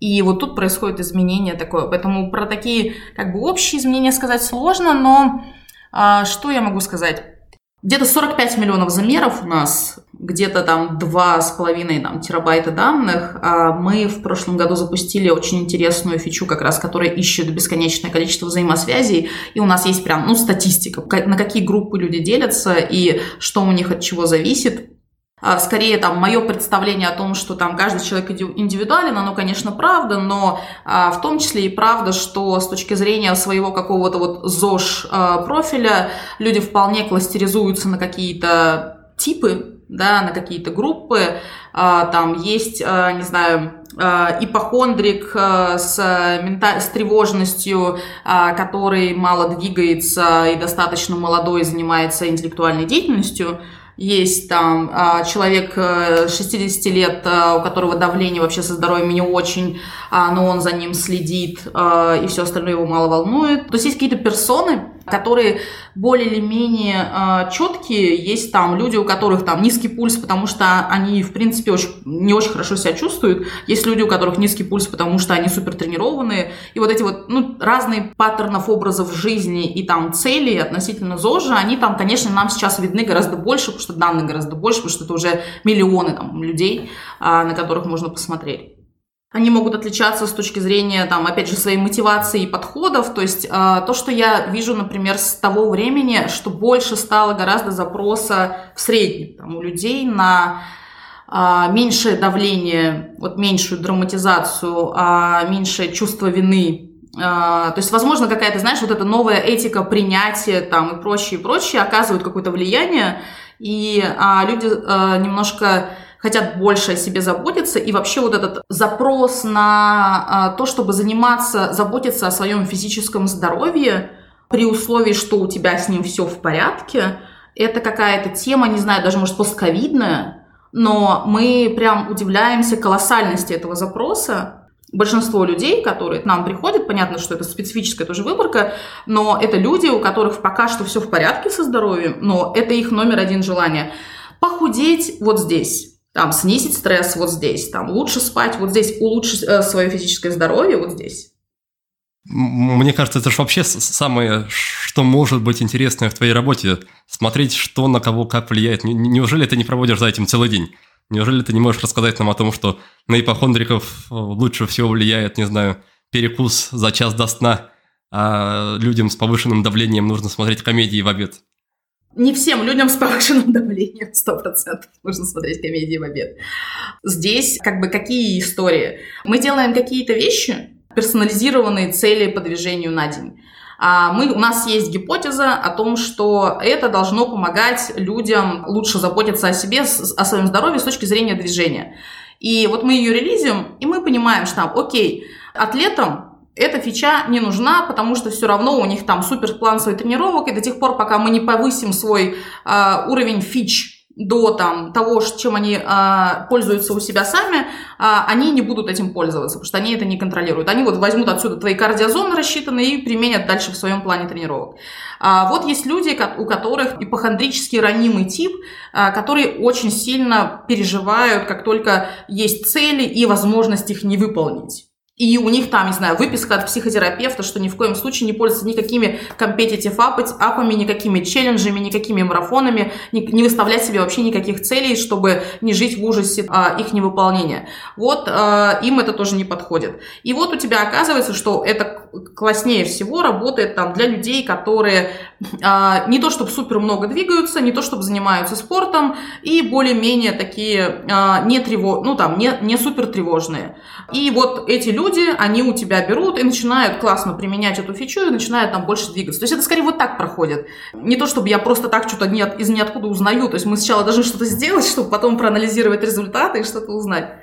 И вот тут происходит изменение такое. Поэтому про такие как бы общие изменения сказать сложно, но а, что я могу сказать? Где-то 45 миллионов замеров у нас, где-то там 2,5 там, терабайта данных. А мы в прошлом году запустили очень интересную фичу, как раз, которая ищет бесконечное количество взаимосвязей. И у нас есть прям ну, статистика, на какие группы люди делятся и что у них от чего зависит. А, скорее, там, мое представление о том, что там каждый человек индивидуален, оно, конечно, правда, но а, в том числе и правда, что с точки зрения своего какого-то вот ЗОЖ а, люди вполне кластеризуются на какие-то типы, да, на какие-то группы. А, там есть, а, не знаю, ипохондрик с, с тревожностью, который мало двигается и достаточно молодой, занимается интеллектуальной деятельностью – есть там а, человек 60 э, лет, а, у которого давление вообще со здоровьем не очень, а, но он за ним следит, и все остальное его мало волнует. То есть есть какие-то персоны, которые более или менее э, четкие. Есть там люди, у которых там низкий пульс, потому что они, в принципе, очень, не очень хорошо себя чувствуют. Есть люди, у которых низкий пульс, потому что они супер тренированные. И вот эти вот ну, разные паттернов образов жизни и там цели относительно ЗОЖа, они там, конечно, нам сейчас видны гораздо больше, потому что данных гораздо больше, потому что это уже миллионы там, людей, э, на которых можно посмотреть. Они могут отличаться с точки зрения, там, опять же, своей мотивации и подходов. То есть э, то, что я вижу, например, с того времени, что больше стало гораздо запроса в среднем там, у людей на э, меньшее давление, вот меньшую драматизацию, меньшее чувство вины. То есть, возможно, какая-то, знаешь, вот эта новая этика принятия там и прочее, и прочее оказывают какое-то влияние, и э, люди э, немножко хотят больше о себе заботиться, и вообще вот этот запрос на а, то, чтобы заниматься, заботиться о своем физическом здоровье, при условии, что у тебя с ним все в порядке, это какая-то тема, не знаю, даже может постковидная, но мы прям удивляемся колоссальности этого запроса. Большинство людей, которые к нам приходят, понятно, что это специфическая тоже выборка, но это люди, у которых пока что все в порядке со здоровьем, но это их номер один желание. Похудеть вот здесь там, снизить стресс вот здесь, там, лучше спать вот здесь, улучшить э, свое физическое здоровье вот здесь. Мне кажется, это же вообще самое, что может быть интересное в твоей работе. Смотреть, что на кого как влияет. Неужели ты не проводишь за этим целый день? Неужели ты не можешь рассказать нам о том, что на ипохондриков э, лучше всего влияет, не знаю, перекус за час до сна, а людям с повышенным давлением нужно смотреть комедии в обед? не всем людям с повышенным [LAUGHS] давлением 100% нужно смотреть комедии в обед. Здесь как бы какие истории? Мы делаем какие-то вещи, персонализированные цели по движению на день. А мы, у нас есть гипотеза о том, что это должно помогать людям лучше заботиться о себе, о своем здоровье с точки зрения движения. И вот мы ее релизим, и мы понимаем, что там, окей, атлетам эта фича не нужна, потому что все равно у них там супер план своих тренировок, и до тех пор, пока мы не повысим свой э, уровень фич до там, того, чем они э, пользуются у себя сами, э, они не будут этим пользоваться, потому что они это не контролируют. Они вот возьмут отсюда твои кардиозоны рассчитанные и применят дальше в своем плане тренировок. А вот есть люди, у которых ипохондрический ранимый тип, а, которые очень сильно переживают, как только есть цели и возможность их не выполнить. И у них там, не знаю, выписка от психотерапевта, что ни в коем случае не пользуются никакими competitive апами, никакими челленджами, никакими марафонами, не, выставлять себе вообще никаких целей, чтобы не жить в ужасе а, их невыполнения. Вот а, им это тоже не подходит. И вот у тебя оказывается, что это класснее всего работает там для людей, которые не то чтобы супер много двигаются, не то чтобы занимаются спортом и более-менее такие а, не трево, ну там не, не супер тревожные. И вот эти люди, они у тебя берут и начинают классно применять эту фичу и начинают там больше двигаться. То есть это скорее вот так проходит. Не то, чтобы я просто так что-то не, из ниоткуда узнаю. То есть мы сначала должны что-то сделать, [LAUGHS] чтобы потом проанализировать результаты и что-то узнать.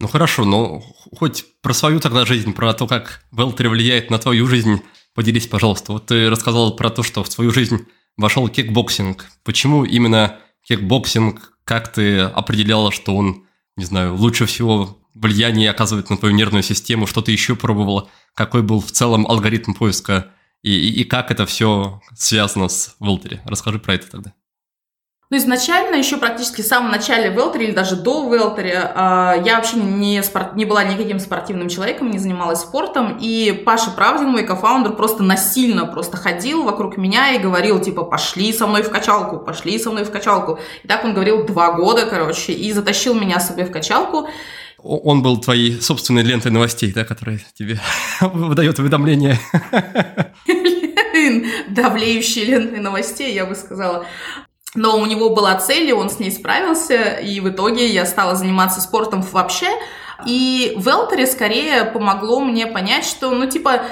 Ну хорошо, но хоть про свою тогда жизнь, про то, как Велтри влияет на твою жизнь, поделись, пожалуйста. Вот ты рассказал про то, что в твою жизнь вошел кикбоксинг. Почему именно кикбоксинг? Как ты определяла, что он, не знаю, лучше всего влияние оказывает на твою нервную систему, что ты еще пробовала, какой был в целом алгоритм поиска и, и, и как это все связано с Welltory. Расскажи про это тогда. Ну, изначально, еще практически в самом начале Welltory или даже до Welltory, я вообще не, спорт, не была никаким спортивным человеком, не занималась спортом, и Паша Правдин, мой co-founder, просто насильно просто ходил вокруг меня и говорил, типа, пошли со мной в качалку, пошли со мной в качалку. И так он говорил два года, короче, и затащил меня с собой в качалку. Он был твоей собственной лентой новостей, да, которая тебе [LAUGHS] выдает уведомления. [LAUGHS] Давлеющие ленты новостей, я бы сказала. Но у него была цель, и он с ней справился, и в итоге я стала заниматься спортом вообще. И в Элтере скорее помогло мне понять, что, ну, типа,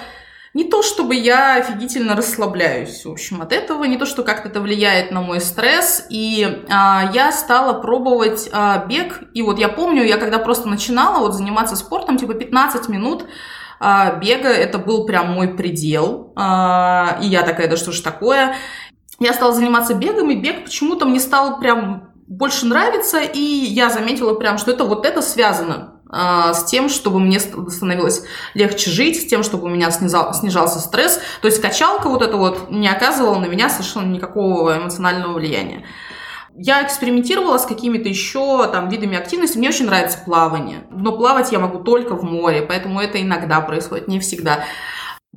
не то, чтобы я офигительно расслабляюсь, в общем, от этого, не то, что как-то это влияет на мой стресс, и а, я стала пробовать а, бег, и вот я помню, я когда просто начинала вот заниматься спортом, типа 15 минут а, бега, это был прям мой предел, а, и я такая, да что ж такое, я стала заниматься бегом, и бег почему-то мне стал прям больше нравиться, и я заметила прям, что это вот это связано а, с тем, чтобы мне становилось легче жить, с тем, чтобы у меня снижал, снижался стресс. То есть качалка вот это вот не оказывала на меня совершенно никакого эмоционального влияния. Я экспериментировала с какими-то еще там видами активности. Мне очень нравится плавание. Но плавать я могу только в море, поэтому это иногда происходит, не всегда.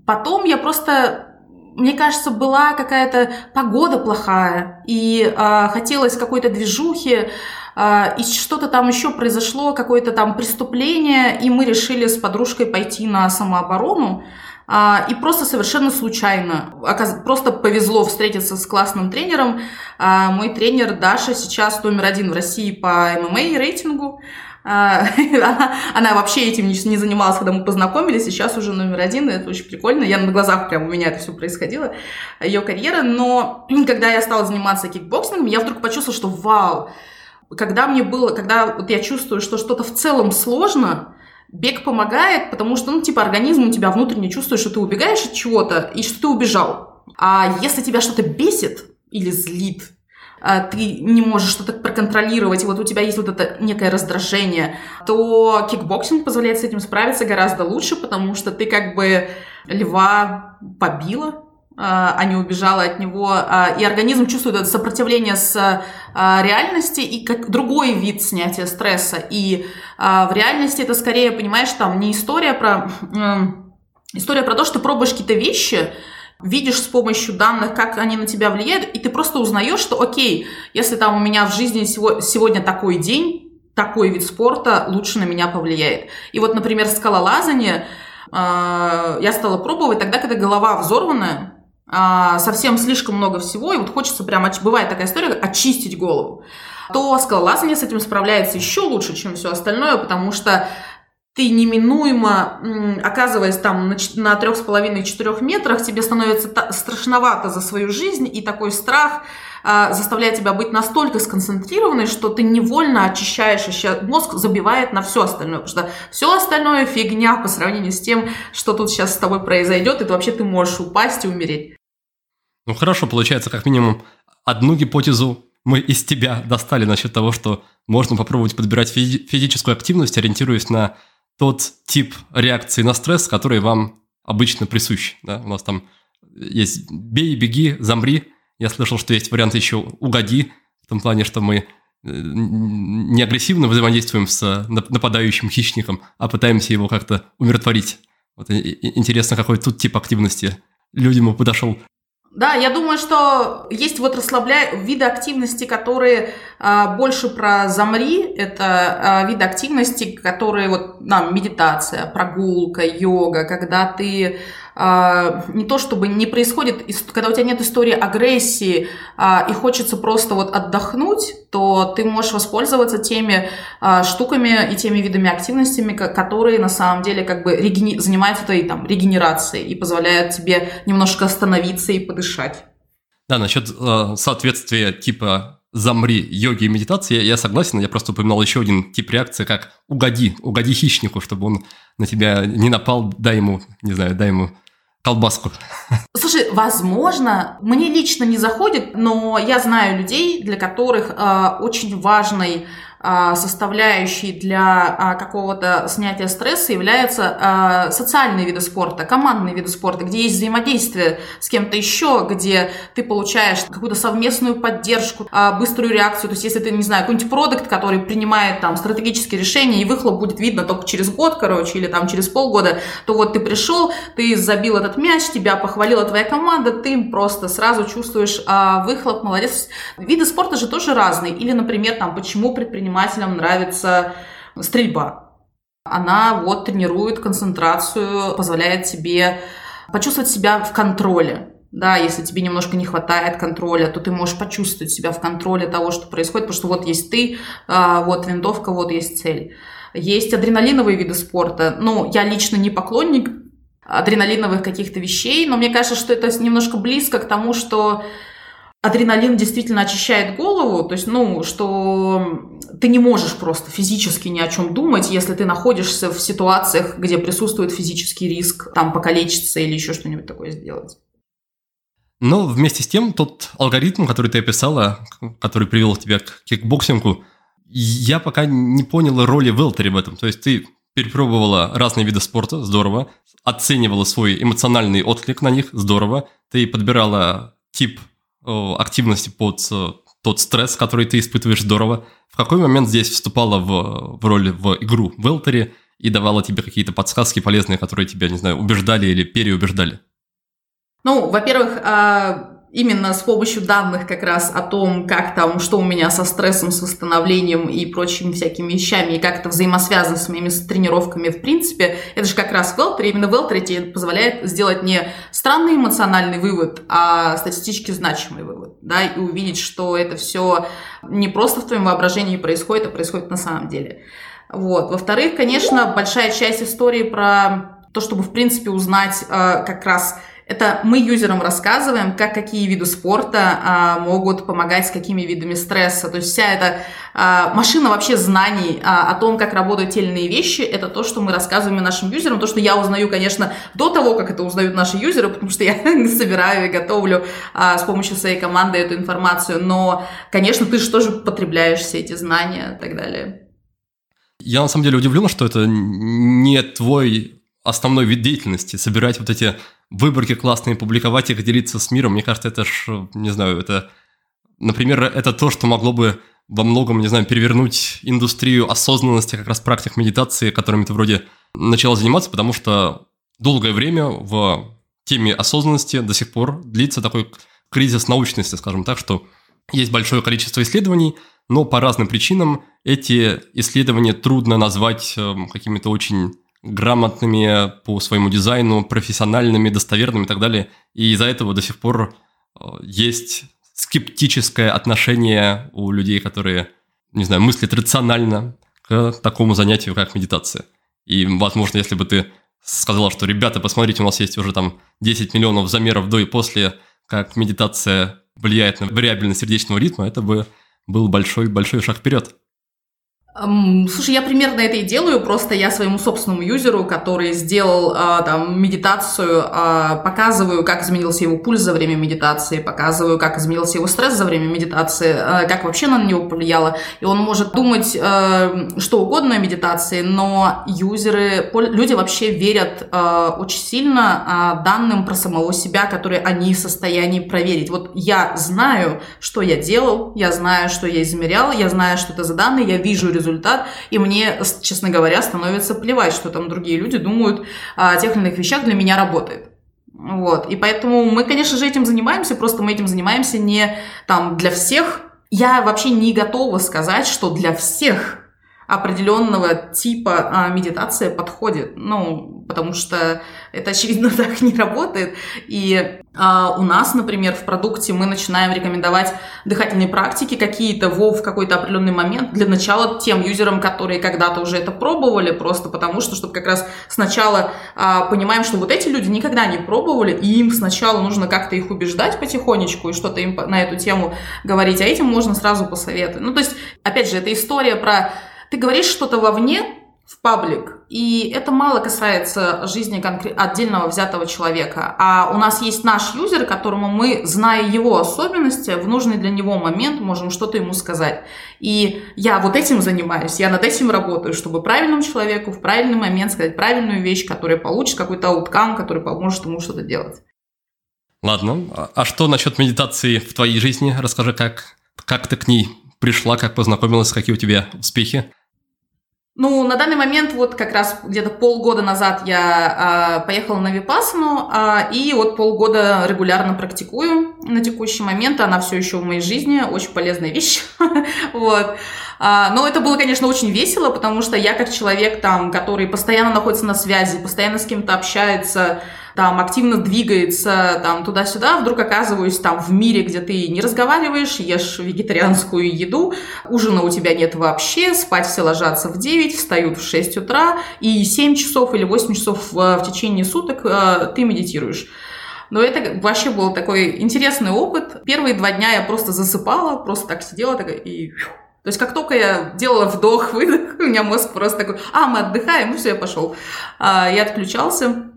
Потом я просто мне кажется, была какая-то погода плохая, и э, хотелось какой-то движухи, э, и что-то там еще произошло, какое-то там преступление, и мы решили с подружкой пойти на самооборону. Uh, и просто совершенно случайно, просто повезло встретиться с классным тренером. Uh, мой тренер Даша сейчас номер один в России по ММА рейтингу. А, [LAUGHS] она, вообще этим не, не занималась, когда мы познакомились, сейчас уже номер один, и это очень прикольно. Я на глазах прям у меня это все происходило, ее карьера. Но [CLEARS THROAT] когда я стала заниматься кикбоксингом, я вдруг почувствовала, что вау, когда мне было, когда вот я чувствую, что что-то в целом сложно, бег помогает, потому что, ну, типа, организм у тебя внутренне чувствует, что ты убегаешь от чего-то и что ты убежал. А если тебя что-то бесит или злит, ты не можешь что-то проконтролировать, и вот у тебя есть вот это некое раздражение, то кикбоксинг позволяет с этим справиться гораздо лучше, потому что ты как бы льва побила, а, а не убежала от него, а, и организм чувствует это сопротивление с реальности и как другой вид снятия стресса. И в реальности это скорее, понимаешь, там не история про... История про то, что ты пробуешь какие-то вещи, видишь с помощью данных, как они на тебя влияют, и ты просто узнаешь, что окей, если там у меня в жизни сегодня такой день, такой вид спорта лучше на меня повлияет. И вот, например, скалолазание э, я стала пробовать тогда, когда голова взорванная, э, совсем слишком много всего, и вот хочется прям, бывает такая история, очистить голову то скалолазание с этим справляется еще лучше, чем все остальное, потому что ты неминуемо, оказываясь там на трех с половиной-четырех метрах, тебе становится страшновато за свою жизнь, и такой страх а, заставляет тебя быть настолько сконцентрированной, что ты невольно очищаешь, мозг забивает на все остальное, потому что все остальное фигня по сравнению с тем, что тут сейчас с тобой произойдет, и ты вообще ты можешь упасть и умереть. Ну хорошо, получается, как минимум, одну гипотезу мы из тебя достали насчет того, что можно попробовать подбирать физическую активность, ориентируясь на тот тип реакции на стресс, который вам обычно присущ. Да? У нас там есть бей, беги, замри. Я слышал, что есть вариант еще угоди, в том плане, что мы э, не агрессивно взаимодействуем с нападающим хищником, а пытаемся его как-то умиротворить. Вот интересно, какой тут тип активности людям подошел. Да, я думаю, что есть вот расслабля... виды активности, которые больше про замри. Это а, виды активности, которые вот, да, медитация, прогулка, йога, когда ты а, не то чтобы не происходит, когда у тебя нет истории агрессии а, и хочется просто вот отдохнуть, то ты можешь воспользоваться теми а, штуками и теми видами активностями, которые на самом деле как бы занимаются твоей там регенерацией и позволяют тебе немножко остановиться и подышать. Да, насчет э, соответствия типа замри йоги и медитации, я согласен, я просто упоминал еще один тип реакции, как угоди, угоди хищнику, чтобы он на тебя не напал, дай ему, не знаю, дай ему колбаску. [LAUGHS] Слушай, возможно, мне лично не заходит, но я знаю людей, для которых э, очень важной а, составляющей для а, какого-то снятия стресса являются а, социальные виды спорта, командные виды спорта, где есть взаимодействие с кем-то еще, где ты получаешь какую-то совместную поддержку, быструю реакцию. То есть, если ты, не знаю, какой-нибудь продукт, который принимает там стратегические решения, и выхлоп будет видно только через год, короче, или там через полгода, то вот ты пришел, ты забил этот мяч, тебя похвалила твоя команда, ты просто сразу чувствуешь выхлоп, молодец. Виды спорта же тоже разные. Или, например, там, почему предприниматель предпринимателям нравится стрельба. Она вот тренирует концентрацию, позволяет тебе почувствовать себя в контроле. Да, если тебе немножко не хватает контроля, то ты можешь почувствовать себя в контроле того, что происходит, потому что вот есть ты, а, вот винтовка, вот есть цель. Есть адреналиновые виды спорта. Ну, я лично не поклонник адреналиновых каких-то вещей, но мне кажется, что это немножко близко к тому, что адреналин действительно очищает голову, то есть, ну, что ты не можешь просто физически ни о чем думать, если ты находишься в ситуациях, где присутствует физический риск, там, покалечиться или еще что-нибудь такое сделать. Но вместе с тем, тот алгоритм, который ты описала, который привел тебя к кикбоксингу, я пока не понял роли Welltory в этом. То есть ты перепробовала разные виды спорта, здорово, оценивала свой эмоциональный отклик на них, здорово, ты подбирала тип активности под э, тот стресс, который ты испытываешь, здорово. В какой момент здесь вступала в, в роль в игру Welltory и давала тебе какие-то подсказки полезные, которые тебя, не знаю, убеждали или переубеждали? Ну, во-первых, а, именно с помощью данных как раз о том, как там, что у меня со стрессом, с восстановлением и прочими всякими вещами, и как это взаимосвязано с моими тренировками в принципе, это же как раз Велтер, именно Велтер тебе позволяет сделать не странный эмоциональный вывод, а статистически значимый вывод, да, и увидеть, что это все не просто в твоем воображении происходит, а происходит на самом деле. Вот. Во-вторых, конечно, большая часть истории про то, чтобы, в принципе, узнать э, как раз это мы юзерам рассказываем, как какие виды спорта а, могут помогать с какими видами стресса. То есть вся эта а, машина вообще знаний а, о том, как работают те или иные вещи, это то, что мы рассказываем нашим юзерам, то, что я узнаю, конечно, до того, как это узнают наши юзеры, потому что я [LAUGHS] собираю и готовлю а, с помощью своей команды эту информацию. Но, конечно, ты же тоже потребляешь все эти знания и так далее. Я на самом деле удивлен, что это не твой основной вид деятельности, собирать вот эти выборки классные, публиковать их, делиться с миром, мне кажется, это ж, не знаю, это, например, это то, что могло бы во многом, не знаю, перевернуть индустрию осознанности, как раз практик медитации, которыми ты вроде начала заниматься, потому что долгое время в теме осознанности до сих пор длится такой кризис научности, скажем так, что есть большое количество исследований, но по разным причинам эти исследования трудно назвать эм, какими-то очень грамотными по своему дизайну, профессиональными, достоверными и так далее. И из-за этого до сих пор э, есть скептическое отношение у людей, которые, не знаю, мыслят рационально к такому занятию, как медитация. И, возможно, если бы ты сказала, что, ребята, посмотрите, у нас есть уже там 10 миллионов замеров до и после, как медитация влияет на вариабельность сердечного ритма, это бы был большой-большой шаг вперед. Слушай, я примерно это и делаю, просто я своему собственному юзеру, который сделал а, там медитацию, а, показываю, как изменился его пульс за время медитации, показываю, как изменился его стресс за время медитации, а, как вообще на него повлияло. И он может думать что угодно о медитации, но юзеры, люди вообще верят очень сильно данным про самого себя, которые они в состоянии проверить. Вот я знаю, что я делал, я знаю, что я измерял, я знаю, что это за данные, я вижу результат результат, и мне, честно говоря, становится плевать, что там другие люди думают о тех или иных вещах, для меня работает. Вот, и поэтому мы, конечно же, этим занимаемся, просто мы этим занимаемся не там для всех. Я вообще не готова сказать, что для всех определенного типа а, медитация подходит. Ну, потому что это, очевидно, [LAUGHS] так не работает. И а, у нас, например, в продукте мы начинаем рекомендовать дыхательные практики какие-то в, в какой-то определенный момент для начала тем юзерам, которые когда-то уже это пробовали, просто потому что, чтобы как раз сначала а, понимаем, что вот эти люди никогда не пробовали, и им сначала нужно как-то их убеждать потихонечку и что-то им на эту тему говорить, а этим можно сразу посоветовать. Ну, то есть, опять же, это история про ты говоришь что-то вовне, в паблик. И это мало касается жизни отдельного взятого человека. А у нас есть наш юзер, которому мы, зная его особенности, в нужный для него момент можем что-то ему сказать. И я вот этим занимаюсь, я над этим работаю, чтобы правильному человеку в правильный момент сказать правильную вещь, которая получит какой-то ауткам, который поможет ему что-то делать. Ладно. А, а что насчет медитации в твоей жизни? Расскажи, как, как ты к ней пришла, как познакомилась, какие у тебя успехи? Ну, на данный момент, вот как раз где-то полгода назад я э, поехала на Випасану, э, и вот полгода регулярно практикую на текущий момент. Она все еще в моей жизни, очень полезная вещь. [LAUGHS] вот. А, но это было, конечно, очень весело, потому что я как человек, там, который постоянно находится на связи, постоянно с кем-то общается, там активно двигается там туда-сюда, вдруг оказываюсь там в мире, где ты не разговариваешь, ешь вегетарианскую еду, ужина у тебя нет вообще, спать все ложатся в 9, встают в 6 утра, и 7 часов или 8 часов в, в течение суток э, ты медитируешь. Но это вообще был такой интересный опыт. Первые два дня я просто засыпала, просто так сидела так, и... То есть как только я делала вдох-выдох, [LAUGHS] у меня мозг просто такой, а, мы отдыхаем, ну все, я пошел. А, я отключался.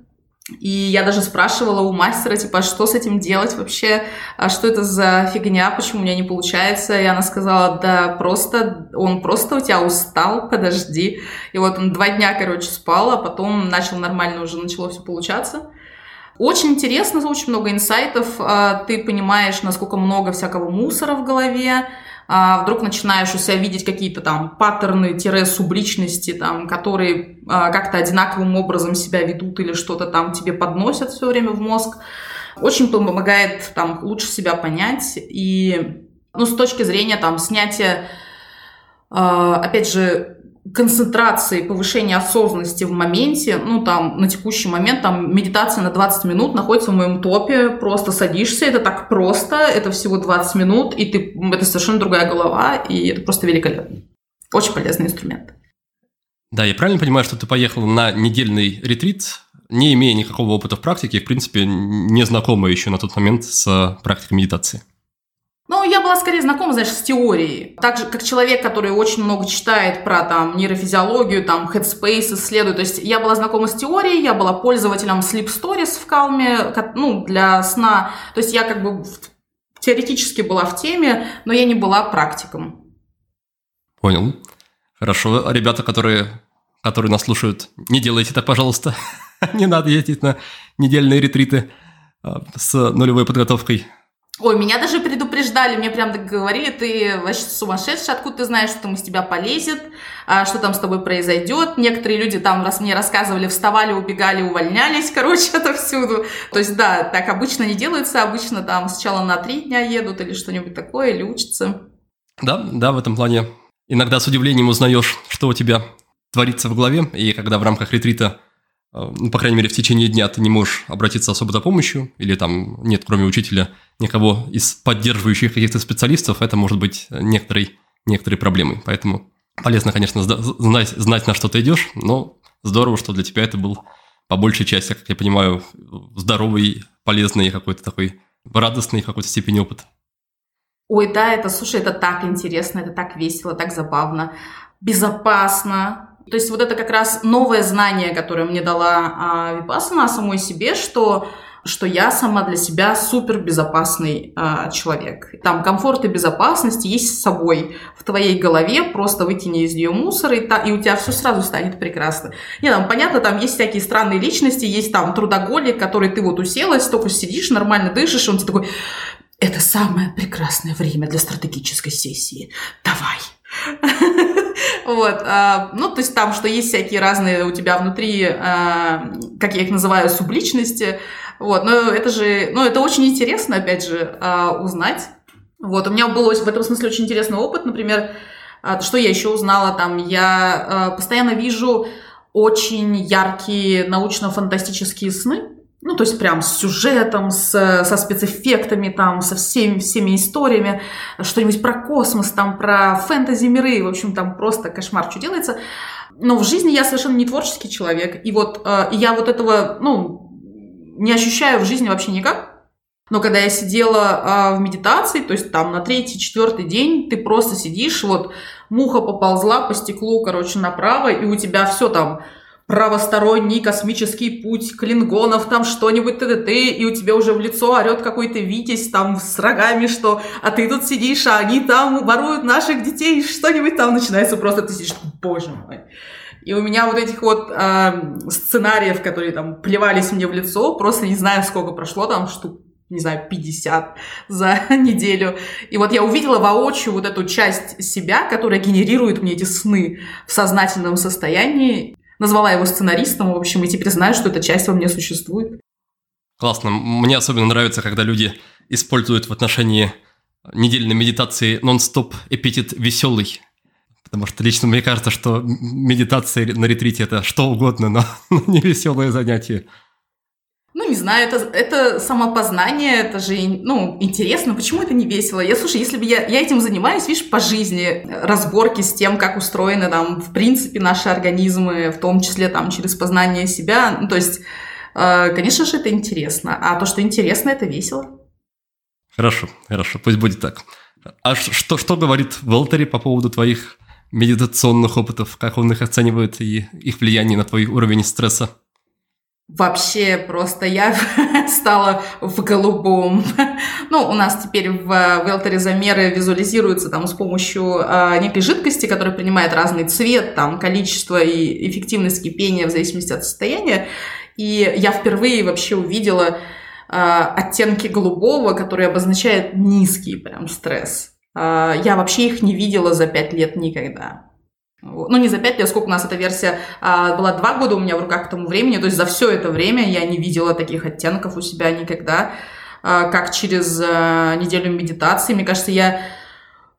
И я даже спрашивала у мастера, типа, а что с этим делать вообще, а что это за фигня, почему у меня не получается. И она сказала, да просто, он просто у тебя устал, подожди. И вот он два дня, короче, спал, а потом начал нормально уже, начало все получаться. Очень интересно, очень много инсайтов. А, ты понимаешь, насколько много всякого мусора в голове, а, вдруг начинаешь у себя видеть какие-то там паттерны-субличности, там, которые а, как-то одинаковым образом себя ведут или что-то там тебе подносят все время в мозг. Очень помогает там лучше себя понять и, ну, с точки зрения там снятия, а, опять же, концентрации, повышения осознанности в моменте, ну, там, на текущий момент, там, медитация на 20 минут находится в моем топе, просто садишься, это так просто, это всего 20 минут, и ты, это совершенно другая голова, и это просто великолепно. Очень полезный инструмент. Да, я правильно понимаю, что ты поехал на недельный ретрит, не имея никакого опыта в практике, в принципе, не знакома еще на тот момент с практикой медитации? Ну, я была скорее знакома, знаешь, с теорией. Так же, как человек, который очень много читает про там нейрофизиологию, там headspace исследует. То есть я была знакома с теорией, я была пользователем Sleep Stories в Калме, ну, для сна. То есть я как бы теоретически была в теме, но я не была практиком. Понял. Хорошо. Ребята, которые, которые нас слушают, не делайте так, пожалуйста. [LAUGHS] не надо ездить на недельные ретриты а, с нулевой подготовкой. Ой, меня даже предупреждали, мне прям так говорили, ты вообще сумасшедший, откуда ты знаешь, что там из тебя полезет, а, что там с тобой произойдет. Некоторые люди там, раз мне рассказывали, вставали, убегали, увольнялись, [LAUGHS] короче, отовсюду. То есть, да, так обычно не делается, обычно там сначала на три дня едут или что-нибудь такое, или учатся. Да, да, в этом плане иногда с удивлением узнаешь, что у тебя творится в голове, и когда в рамках ретрита ну, по крайней мере, в течение дня ты не можешь обратиться особо за помощью, или там нет, кроме учителя, никого из поддерживающих каких-то специалистов, это может быть некоторой, некоторой проблемой. Поэтому полезно, конечно, знать, знать, на что ты идешь, но здорово, что для тебя это был по большей части, как я понимаю, здоровый, полезный какой-то такой радостный в какой-то степени опыт. Ой, да, это, слушай, это так интересно, это так весело, так забавно, безопасно, то есть вот это как раз новое знание, которое мне дала а, Випассана о самой себе, что что я сама для себя супер безопасный э, человек. Там комфорт и безопасность есть с собой в твоей голове, просто выкини из нее мусор, и, та, и у тебя все сразу станет прекрасно. Не, там, понятно, там есть всякие странные личности, есть там трудоголик, который ты вот уселась, только сидишь, нормально дышишь, он тебе такой, это самое прекрасное время для стратегической сессии, давай. Вот, а, ну, то есть там, что есть всякие разные у тебя внутри, а, как я их называю, субличности, вот, но это же, ну, это очень интересно, опять же, а, узнать. Вот, у меня был в этом смысле очень интересный опыт, например, что я еще узнала, там, я постоянно вижу очень яркие научно-фантастические сны, ну, то есть прям с сюжетом, с, со спецэффектами, там, со всеми, всеми историями, что-нибудь про космос, там, про фэнтези-миры, в общем, там просто кошмар, что делается. Но в жизни я совершенно не творческий человек, и вот э, я вот этого, ну, не ощущаю в жизни вообще никак. Но когда я сидела а, в медитации, то есть там на третий, четвертый день, ты просто сидишь, вот муха поползла по стеклу, короче, направо, и у тебя все там правосторонний космический путь клингонов, там что-нибудь т.д. и у тебя уже в лицо орет какой-то Витязь там с рогами, что а ты тут сидишь, а они там воруют наших детей, что-нибудь там начинается, просто ты сидишь, боже мой. И у меня вот этих вот э, сценариев, которые там плевались мне в лицо, просто не знаю, сколько прошло, там штук не знаю, 50 за [LAUGHS] неделю. И вот я увидела воочию вот эту часть себя, которая генерирует мне эти сны в сознательном состоянии. Назвала его сценаристом, в общем, и теперь знаю, что эта часть во мне существует. Классно. Мне особенно нравится, когда люди используют в отношении недельной медитации нон-стоп эпитет «веселый». Потому что лично мне кажется, что медитация на ретрите – это что угодно, но [LAUGHS] не веселое занятие. Ну, не знаю, это, это самопознание, это же, ну, интересно, почему это не весело? Я, слушай, если бы я, я этим занимаюсь, видишь, по жизни, разборки с тем, как устроены там, в принципе, наши организмы, в том числе там через познание себя, ну, то есть, э, конечно же, это интересно, а то, что интересно, это весело. Хорошо, хорошо, пусть будет так. А что, что говорит Волтери по поводу твоих медитационных опытов, как он их оценивает и их влияние на твой уровень стресса? Вообще просто я [LAUGHS] стала в голубом. ну, у нас теперь в Велтере замеры визуализируются там с помощью э, некой жидкости, которая принимает разный цвет, там, количество и эффективность кипения в зависимости от состояния. И я впервые вообще увидела э, оттенки голубого, которые обозначают низкий прям стресс. Э, я вообще их не видела за пять лет никогда. Ну, не за пять лет, сколько у нас эта версия а, была два года у меня в руках к тому времени. То есть за все это время я не видела таких оттенков у себя никогда. А, как через а, неделю медитации. Мне кажется, я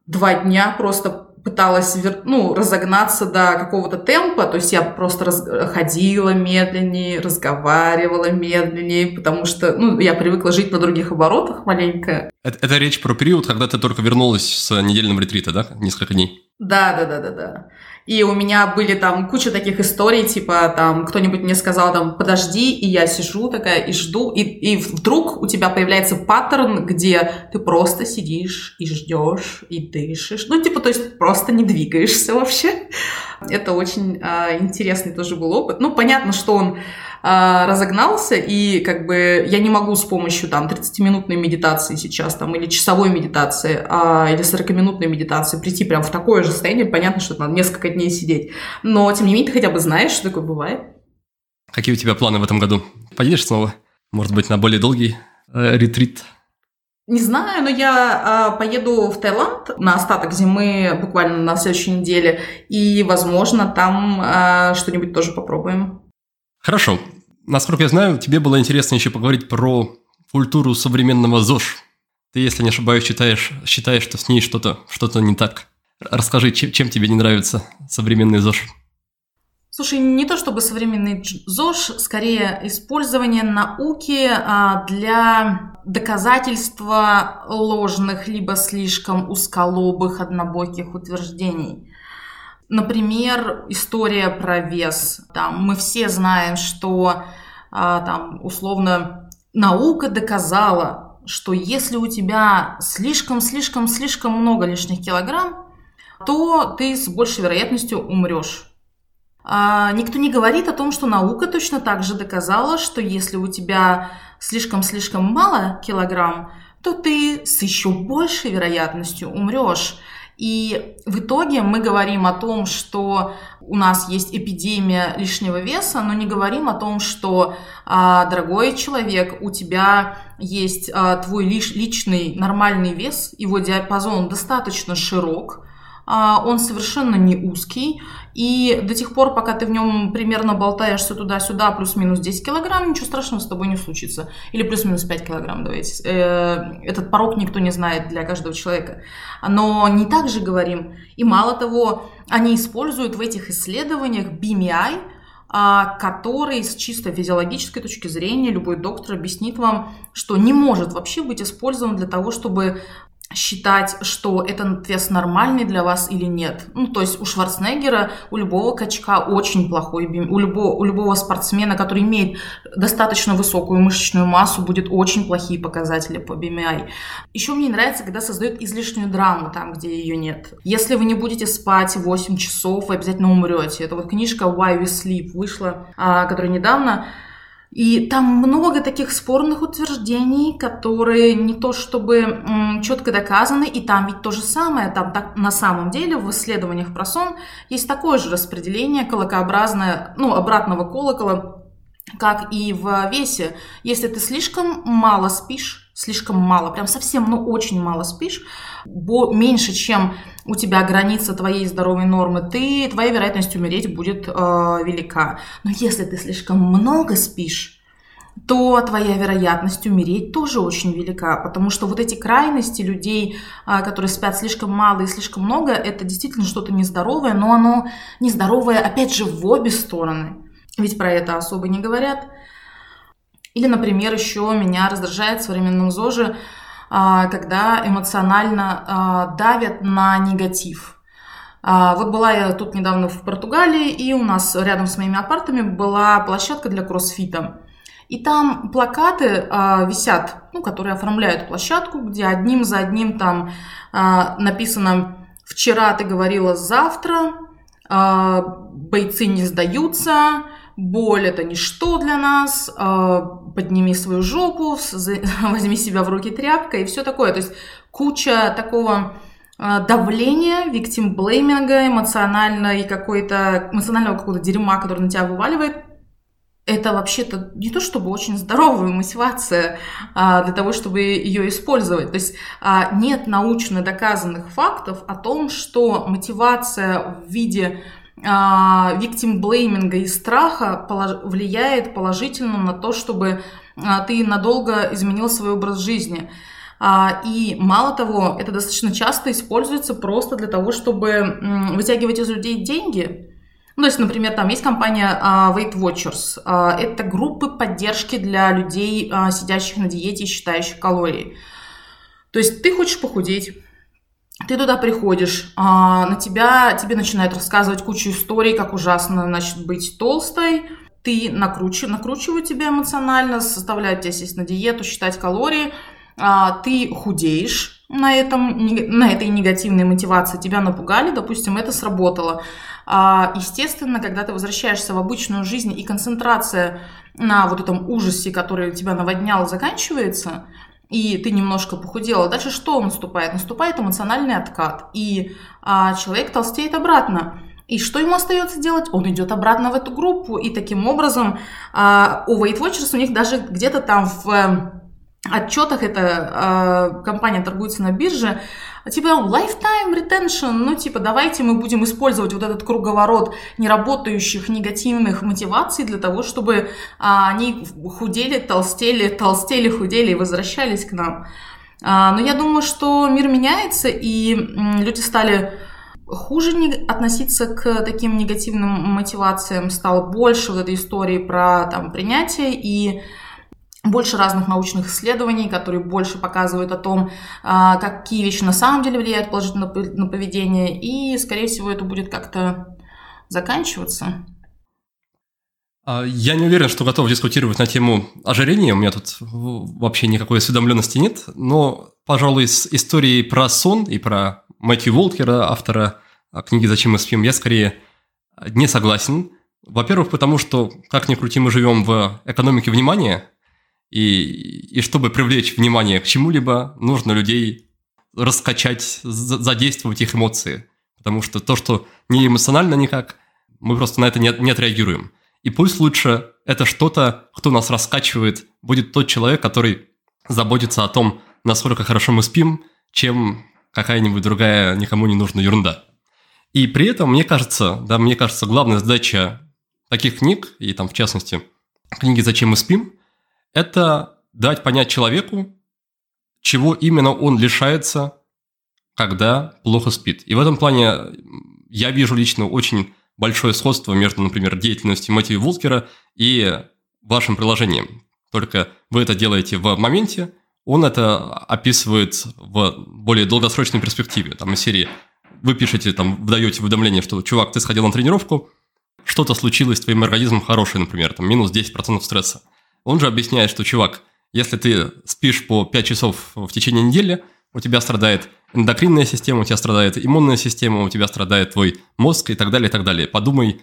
два дня просто пыталась ну, разогнаться до какого-то темпа, то есть я просто раз, ходила медленнее, разговаривала медленнее, потому что ну, я привыкла жить на других оборотах маленько. Это, это речь про период, когда ты только вернулась с недельного ретрита, да? Несколько дней. Да, да, да, да, да. И у меня были там куча таких историй, типа там кто-нибудь мне сказал там подожди, и я сижу такая и жду, и, и вдруг у тебя появляется паттерн, где ты просто сидишь и ждешь, и дышишь. Ну, типа, то есть просто не двигаешься вообще. Это очень э, интересный тоже был опыт. Ну, понятно, что он а, разогнался, и как бы я не могу с помощью там 30-минутной медитации сейчас там или часовой медитации а, или 40-минутной медитации прийти прям в такое же состояние. Понятно, что надо несколько дней сидеть. Но, тем не менее, ты хотя бы знаешь, что такое бывает. Какие у тебя планы в этом году? Поедешь снова? Может быть, на более долгий э, ретрит? Не знаю, но я э, поеду в Таиланд на остаток зимы буквально на следующей неделе, и, возможно, там э, что-нибудь тоже попробуем. Хорошо. Насколько я знаю, тебе было интересно еще поговорить про культуру современного ЗОЖ. Ты, если не ошибаюсь, считаешь, считаешь что с ней что-то что не так. Расскажи, чем, чем тебе не нравится современный ЗОЖ? Слушай, не то чтобы современный ЗОЖ, скорее использование науки а, для доказательства ложных либо слишком узколобых однобоких утверждений. Например, история про вес. Там, мы все знаем, что а, там, условно наука доказала, что если у тебя слишком-слишком-слишком много лишних килограмм, то ты с большей вероятностью умрешь. А, никто не говорит о том, что наука точно так же доказала, что если у тебя слишком-слишком мало килограмм, то ты с еще большей вероятностью умрешь. И в итоге мы говорим о том, что у нас есть эпидемия лишнего веса, но не говорим о том, что, а, дорогой человек, у тебя есть а, твой личный нормальный вес, его диапазон достаточно широк, он совершенно не узкий, и до тех пор, пока ты в нем примерно болтаешься туда-сюда, плюс-минус 10 килограмм, ничего страшного с тобой не случится. Или плюс-минус 5 килограмм, давайте. Э, этот порог никто не знает для каждого человека. Но не так же говорим. И мало того, они используют в этих исследованиях BMI, а, который с чисто физиологической точки зрения любой доктор объяснит вам, что не может вообще быть использован для того, чтобы считать, что этот вес нормальный для вас или нет. Ну, то есть у Шварценеггера, у любого качка очень плохой BMI, у любого, у любого спортсмена, который имеет достаточно высокую мышечную массу, будет очень плохие показатели по BMI. Еще мне нравится, когда создают излишнюю драму там, где ее нет. Если вы не будете спать 8 часов, вы обязательно умрете. Это вот книжка Why We Sleep вышла, а, которая недавно и там много таких спорных утверждений, которые не то чтобы четко доказаны, и там ведь то же самое, там так, на самом деле в исследованиях про сон есть такое же распределение колокообразное, ну, обратного колокола, как и в весе. Если ты слишком мало спишь, слишком мало, прям совсем, ну, очень мало спишь, меньше, чем у тебя граница твоей здоровой нормы, ты, твоя вероятность умереть будет э, велика. Но если ты слишком много спишь, то твоя вероятность умереть тоже очень велика, потому что вот эти крайности людей, э, которые спят слишком мало и слишком много, это действительно что-то нездоровое, но оно нездоровое, опять же, в обе стороны. Ведь про это особо не говорят. Или, например, еще меня раздражает в современном ЗОЖе а, когда эмоционально а, давят на негатив. А, вот была я тут недавно в Португалии, и у нас рядом с моими апартами была площадка для кроссфита. И там плакаты висят, ну, которые оформляют площадку, где одним за одним там написано «Вчера ты говорила завтра», «Бойцы не сдаются», боль это ничто для нас, а, подними свою жопу, [LAUGHS] возьми себя в руки тряпка и все такое. То есть куча такого а, давления, виктим-блейминга, эмоциональной какой-то, эмоционального какого-то дерьма, который на тебя вываливает, это вообще-то не то чтобы очень здоровая мотивация а, для того, чтобы ее использовать. То есть а, нет научно доказанных фактов о том, что мотивация в виде виктим блейминга и страха влияет положительно на то, чтобы а, ты надолго изменил свой образ жизни. А, и мало того, это достаточно часто используется просто для того, чтобы вытягивать из людей деньги. Ну, то есть, например, там есть компания а, Weight Watchers. Это группы поддержки для людей, сидящих на диете и считающих калории. То есть ты хочешь похудеть, ты туда приходишь, а, на тебя, тебе начинают рассказывать кучу историй, как ужасно, значит, быть толстой, ты накручив, накручивают тебя эмоционально, заставляют тебя сесть на диету, считать калории, а, ты худеешь на, этом, на этой негативной мотивации, тебя напугали, допустим, это сработало. А, естественно, когда ты возвращаешься в обычную жизнь и концентрация на вот этом ужасе, который тебя наводнял, заканчивается – и ты немножко похудела, дальше что наступает? Наступает эмоциональный откат, и а, человек толстеет обратно. И что ему остается делать? Он идет обратно в эту группу, и таким образом а, у Weight Watchers у них даже где-то там в отчетах эта э, компания торгуется на бирже, типа lifetime retention, ну типа давайте мы будем использовать вот этот круговорот неработающих негативных мотиваций для того, чтобы э, они худели, толстели, толстели, худели и возвращались к нам. Э, но я думаю, что мир меняется, и э, люди стали хуже относиться к таким негативным мотивациям, стало больше вот этой истории про там принятие и больше разных научных исследований, которые больше показывают о том, а, какие вещи на самом деле влияют положительно на поведение, и, скорее всего, это будет как-то заканчиваться. А, я не уверен, что готов дискутировать на тему ожирения, у меня тут вообще никакой осведомленности нет, но, пожалуй, с историей про сон и про Мэтью Волкера, автора а, книги «Зачем мы спим», я скорее не согласен. Во-первых, потому что, как ни крути, мы живем в экономике внимания – и, и чтобы привлечь внимание к чему-либо, нужно людей раскачать, задействовать их эмоции. Потому что то, что не эмоционально никак, мы просто на это не, не отреагируем. И пусть лучше это что-то, кто нас раскачивает, будет тот человек, который заботится о том, насколько хорошо мы спим, чем какая-нибудь другая никому не нужная ерунда. И при этом, мне кажется, да, мне кажется, главная задача таких книг, и там в частности книги «Зачем мы спим», это дать понять человеку, чего именно он лишается, когда плохо спит. И в этом плане я вижу лично очень большое сходство между, например, деятельностью Мэтью Вулкера и вашим приложением. Только вы это делаете в моменте, он это описывает в более долгосрочной перспективе. Там из серии вы пишете, там, выдаете уведомление, что, чувак, ты сходил на тренировку, что-то случилось с твоим организмом хорошее, например, там, минус 10% стресса. Он же объясняет, что, чувак, если ты спишь по 5 часов в течение недели, у тебя страдает эндокринная система, у тебя страдает иммунная система, у тебя страдает твой мозг и так далее, и так далее. Подумай,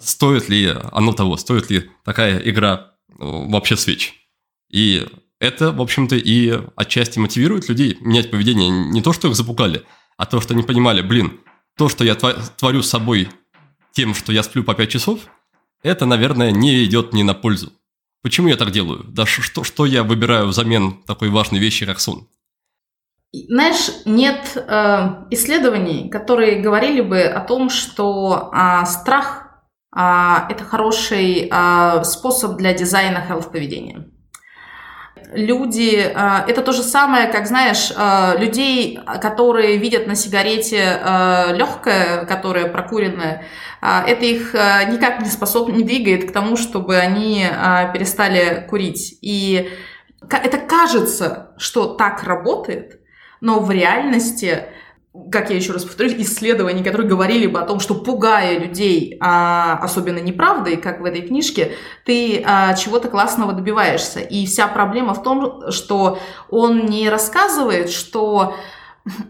стоит ли оно того, стоит ли такая игра э, вообще свеч. И это, в общем-то, и отчасти мотивирует людей менять поведение. Не то, что их запугали, а то, что они понимали, блин, то, что я творю с собой тем, что я сплю по 5 часов, это, наверное, не идет мне на пользу. Почему я так делаю? Да что, что я выбираю взамен такой важной вещи, как сон? Знаешь, нет э, исследований, которые говорили бы о том, что э, страх э, это хороший э, способ для дизайна health поведения люди, э, это то же самое, как, знаешь, э, людей, которые видят на сигарете э, легкое, которое прокуренное, это их никак не способно, не двигает к тому, чтобы они перестали курить. И это кажется, что так работает, но в реальности как я еще раз повторюсь, исследований, которые говорили бы о том, что пугая людей, а, особенно неправдой, как в этой книжке, ты а, чего-то классного добиваешься. И вся проблема в том, что он не рассказывает, что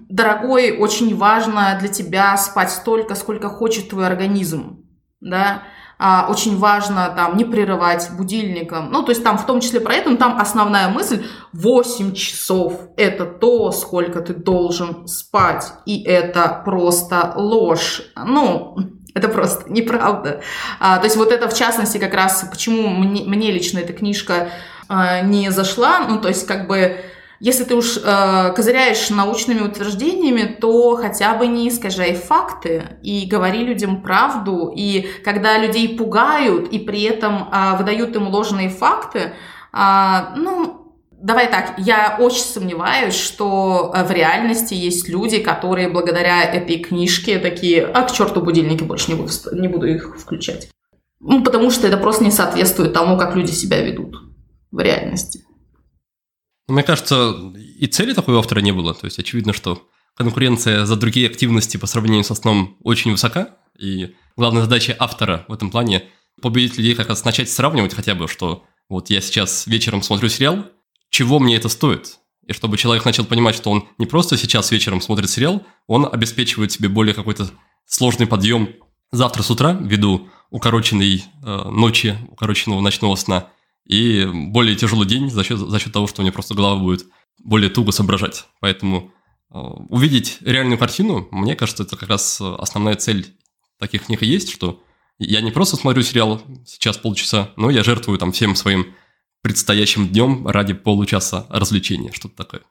дорогой, очень важно для тебя спать столько, сколько хочет твой организм, да, а, очень важно там не прерывать будильником. Ну, то есть там в том числе про это, но там основная мысль 8 часов – это то, сколько ты должен спать. И это просто ложь. Ну, это просто неправда. А, то есть вот это в частности как раз, почему мне, мне лично эта книжка а, не зашла, ну, то есть как бы если ты уж э, козыряешь научными утверждениями, то хотя бы не искажай факты и говори людям правду. И когда людей пугают и при этом э, выдают им ложные факты, э, ну, давай так, я очень сомневаюсь, что э, в реальности есть люди, которые благодаря этой книжке такие, а к черту будильники больше не буду, не буду их включать. Ну, потому что это просто не соответствует тому, как люди себя ведут в реальности. Мне кажется, и цели такой у автора не было. То есть очевидно, что конкуренция за другие активности по сравнению со сном очень высока. И главная задача автора в этом плане победить людей как раз начать сравнивать хотя бы, что вот я сейчас вечером смотрю сериал, чего мне это стоит? И чтобы человек начал понимать, что он не просто сейчас вечером смотрит сериал, он обеспечивает себе более какой-то сложный подъем завтра с утра ввиду укороченной э, ночи, укороченного ночного сна – и более тяжелый день за счет, за счет того, что у меня просто голова будет более туго соображать. Поэтому э, увидеть реальную картину, мне кажется, это как раз основная цель таких книг и есть, что я не просто смотрю сериал сейчас полчаса, но я жертвую там всем своим предстоящим днем ради получаса развлечения, что-то такое.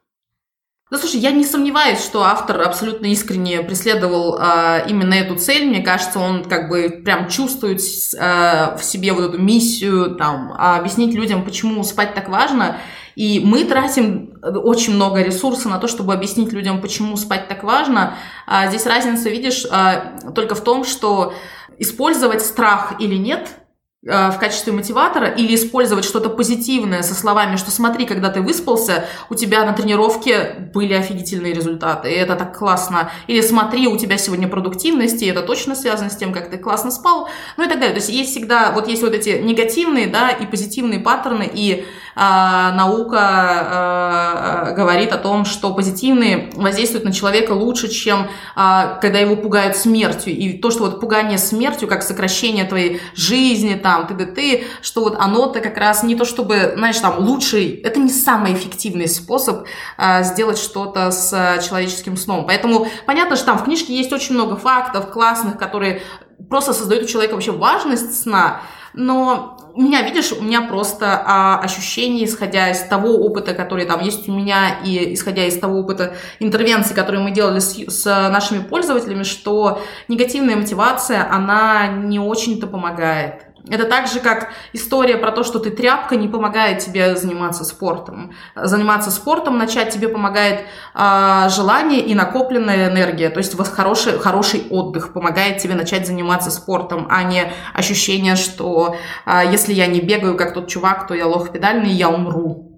Ну, слушай, я не сомневаюсь, что автор абсолютно искренне преследовал э, именно эту цель. Мне кажется, он как бы прям чувствует э, в себе вот эту миссию, там, объяснить людям, почему спать так важно. И мы тратим очень много ресурсов на то, чтобы объяснить людям, почему спать так важно. А здесь разница, видишь, только в том, что использовать страх или нет – в качестве мотиватора или использовать что-то позитивное со словами, что смотри, когда ты выспался, у тебя на тренировке были офигительные результаты, и это так классно. Или смотри, у тебя сегодня продуктивность, и это точно связано с тем, как ты классно спал, ну и так далее. То есть есть всегда, вот есть вот эти негативные, да, и позитивные паттерны, и наука а, говорит о том, что позитивные воздействуют на человека лучше, чем а, когда его пугают смертью. И то, что вот пугание смертью, как сокращение твоей жизни, там, ты что вот оно-то как раз не то, чтобы, знаешь, там, лучший, это не самый эффективный способ а, сделать что-то с человеческим сном. Поэтому понятно, что там в книжке есть очень много фактов классных, которые просто создают у человека вообще важность сна, но у меня, видишь, у меня просто а, ощущение, исходя из того опыта, который там есть у меня, и исходя из того опыта интервенции, которые мы делали с, с нашими пользователями, что негативная мотивация, она не очень-то помогает. Это так же, как история про то, что ты тряпка не помогает тебе заниматься спортом. Заниматься спортом начать тебе помогает э, желание и накопленная энергия. То есть хороший, хороший отдых помогает тебе начать заниматься спортом, а не ощущение, что э, если я не бегаю, как тот чувак, то я лох педальный, я умру.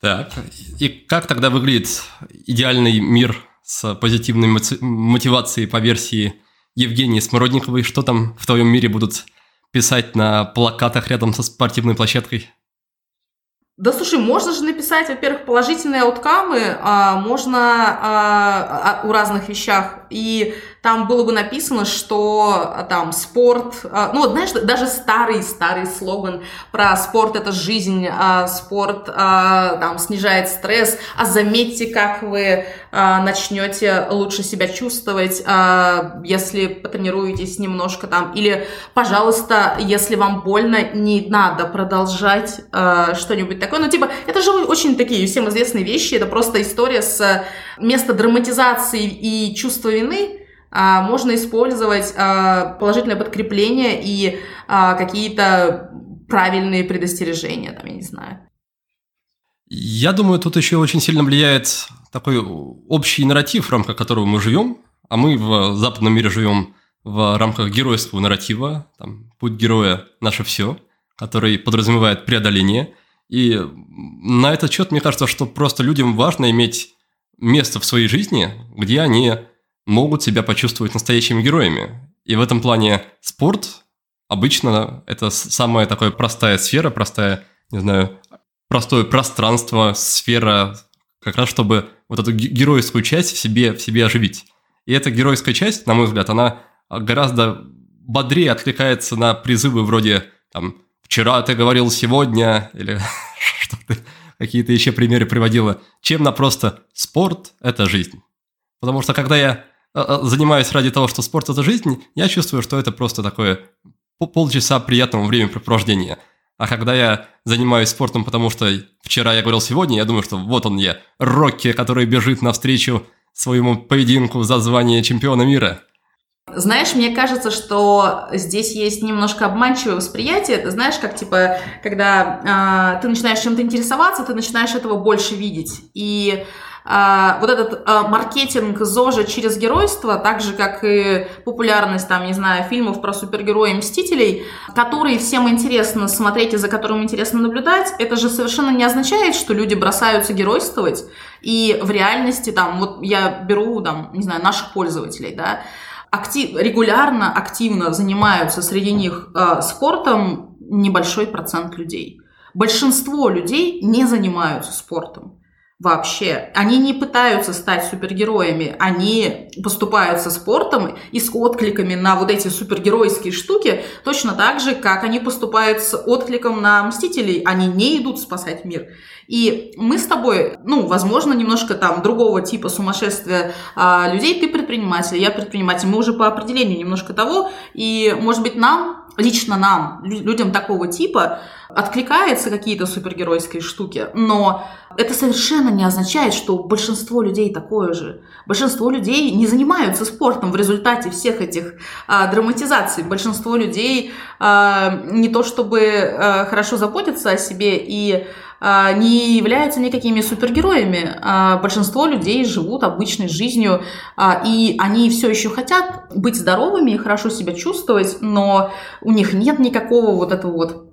Так, и как тогда выглядит идеальный мир с позитивной мотивацией по версии Евгении Смородниковой? Что там в твоем мире будут писать на плакатах рядом со спортивной площадкой? Да слушай, можно же написать, во-первых, положительные ауткамы, а, можно а, а, у разных вещах, и там было бы написано, что а, там спорт, а, ну вот знаешь, даже старый-старый слоган про спорт это жизнь, а, спорт там снижает стресс, а заметьте, как вы начнете лучше себя чувствовать, если потренируетесь немножко там, или, пожалуйста, если вам больно, не надо продолжать что-нибудь такое, ну типа, это же очень такие всем известные вещи, это просто история с места драматизации и чувства вины, можно использовать а, положительное подкрепление и а, какие-то правильные предостережения, там, я не знаю. Я думаю, тут еще очень сильно влияет такой общий нарратив, в рамках которого мы живем, а мы в западном мире живем в рамках геройского нарратива, там, путь героя – наше все, который подразумевает преодоление. И на этот счет мне кажется, что просто людям важно иметь место в своей жизни, где они могут себя почувствовать настоящими героями. И в этом плане спорт обычно это самая такая простая сфера, простая, не знаю, простое пространство, сфера, как раз чтобы вот эту геройскую часть в себе, в себе оживить. И эта геройская часть, на мой взгляд, она гораздо бодрее откликается на призывы вроде там «вчера ты говорил сегодня» или [LAUGHS] какие-то еще примеры приводила, чем на просто «спорт – это жизнь». Потому что когда я занимаюсь ради того, что спорт – это жизнь, я чувствую, что это просто такое полчаса приятного времяпрепровождения. А когда я занимаюсь спортом, потому что вчера я говорил сегодня, я думаю, что вот он я, Рокки, который бежит навстречу своему поединку за звание чемпиона мира. Знаешь, мне кажется, что здесь есть немножко обманчивое восприятие. Ты знаешь, как типа, когда э, ты начинаешь чем-то интересоваться, ты начинаешь этого больше видеть. И а, вот этот а, маркетинг ЗОЖа через геройство, так же, как и популярность, там, не знаю, фильмов про супергероев Мстителей, которые всем интересно смотреть и за которым интересно наблюдать, это же совершенно не означает, что люди бросаются геройствовать, и в реальности, там, вот я беру, там, не знаю, наших пользователей, да, актив, регулярно, активно занимаются среди них э, спортом небольшой процент людей. Большинство людей не занимаются спортом вообще. Они не пытаются стать супергероями, они поступают со спортом и с откликами на вот эти супергеройские штуки, точно так же, как они поступают с откликом на Мстителей. Они не идут спасать мир. И мы с тобой, ну, возможно, немножко там другого типа сумасшествия а, людей. Ты предприниматель, я предприниматель. Мы уже по определению немножко того. И, может быть, нам, лично нам, людям такого типа, откликаются какие-то супергеройские штуки, но это совершенно не означает, что большинство людей такое же. Большинство людей не занимаются спортом в результате всех этих а, драматизаций. Большинство людей а, не то чтобы а, хорошо заботятся о себе и не являются никакими супергероями. А, большинство людей живут обычной жизнью, а, и они все еще хотят быть здоровыми и хорошо себя чувствовать, но у них нет никакого вот этого вот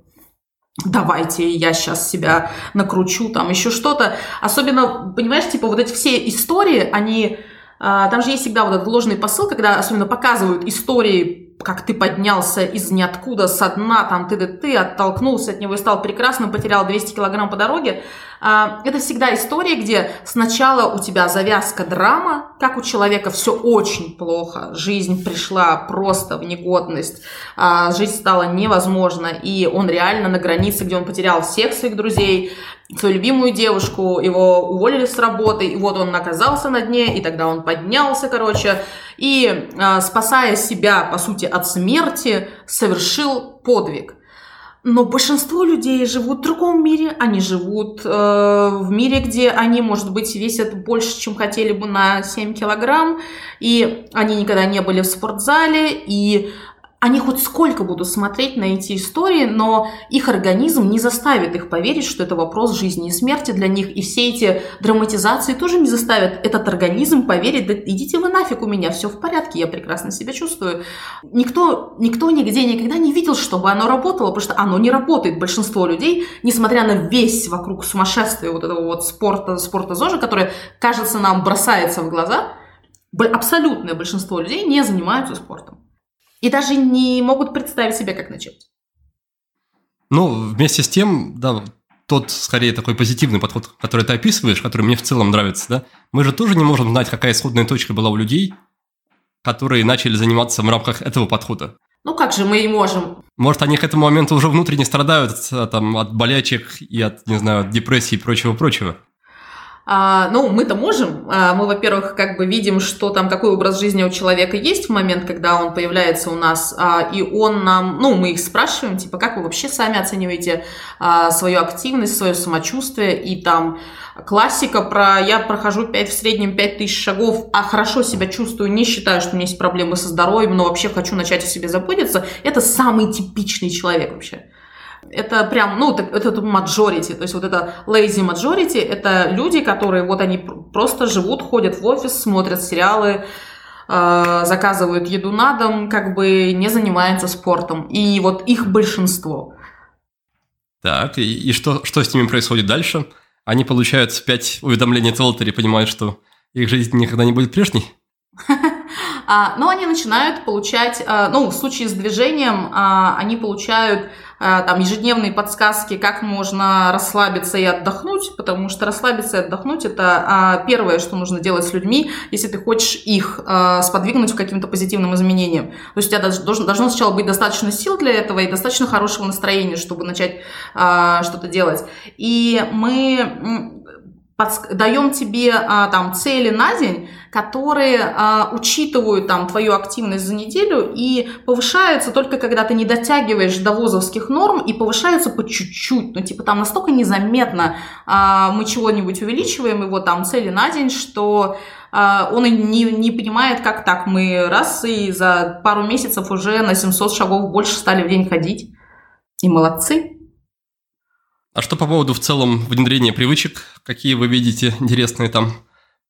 давайте я сейчас себя накручу, там еще что-то. Особенно, понимаешь, типа вот эти все истории, они... А, там же есть всегда вот этот ложный посыл, когда особенно показывают истории как ты поднялся из ниоткуда со дна, там ты, ты, ты оттолкнулся от него и стал прекрасным, потерял 200 килограмм по дороге. А, это всегда история, где сначала у тебя завязка драма, как у человека все очень плохо, жизнь пришла просто в негодность, а, жизнь стала невозможна, и он реально на границе, где он потерял всех своих друзей, свою любимую девушку, его уволили с работы, и вот он оказался на дне, и тогда он поднялся, короче, и, э, спасая себя, по сути, от смерти, совершил подвиг. Но большинство людей живут в другом мире, они живут э, в мире, где они, может быть, весят больше, чем хотели бы на 7 килограмм, и они никогда не были в спортзале, и они хоть сколько будут смотреть на эти истории, но их организм не заставит их поверить, что это вопрос жизни и смерти для них. И все эти драматизации тоже не заставят этот организм поверить, да идите вы нафиг у меня, все в порядке, я прекрасно себя чувствую. Никто, никто нигде никогда не видел, чтобы оно работало, потому что оно не работает. Большинство людей, несмотря на весь вокруг сумасшествия вот этого вот спорта, спорта ЗОЖа, который, кажется, нам бросается в глаза, абсолютное большинство людей не занимаются спортом. И даже не могут представить себе, как начать. Ну, вместе с тем, да, тот, скорее, такой позитивный подход, который ты описываешь, который мне в целом нравится, да, мы же тоже не можем знать, какая исходная точка была у людей, которые начали заниматься в рамках этого подхода. Ну как же мы и можем? Может, они к этому моменту уже внутренне страдают там, от болячек и от, не знаю, от депрессии и прочего-прочего. А, ну, мы-то можем. А, мы, во-первых, как бы видим, что там, какой образ жизни у человека есть в момент, когда он появляется у нас, а, и он нам, ну, мы их спрашиваем, типа, как вы вообще сами оцениваете а, свою активность, свое самочувствие, и там классика про я прохожу 5 в среднем 5 тысяч шагов, а хорошо себя чувствую, не считаю, что у меня есть проблемы со здоровьем, но вообще хочу начать о себе заботиться, это самый типичный человек вообще. Это прям, ну, это, majority, то есть вот это lazy majority, это люди, которые вот они просто живут, ходят в офис, смотрят сериалы, э, заказывают еду на дом, как бы не занимаются спортом. И вот их большинство. Так, и, и что, что с ними происходит дальше? Они получают 5 уведомлений от понимают, что их жизнь никогда не будет прежней? [LAUGHS] А, но они начинают получать, а, ну, в случае с движением, а, они получают там ежедневные подсказки, как можно расслабиться и отдохнуть, потому что расслабиться и отдохнуть это первое, что нужно делать с людьми, если ты хочешь их сподвигнуть к каким-то позитивным изменениям. То есть у тебя должно, должно сначала быть достаточно сил для этого и достаточно хорошего настроения, чтобы начать что-то делать. И мы даем тебе а, там цели на день, которые а, учитывают там твою активность за неделю и повышаются только когда ты не дотягиваешь до вузовских норм и повышаются по чуть-чуть, ну типа там настолько незаметно а, мы чего-нибудь увеличиваем его там цели на день, что а, он не, не понимает, как так мы раз и за пару месяцев уже на 700 шагов больше стали в день ходить. И молодцы. А что по поводу в целом внедрения привычек? Какие вы видите интересные там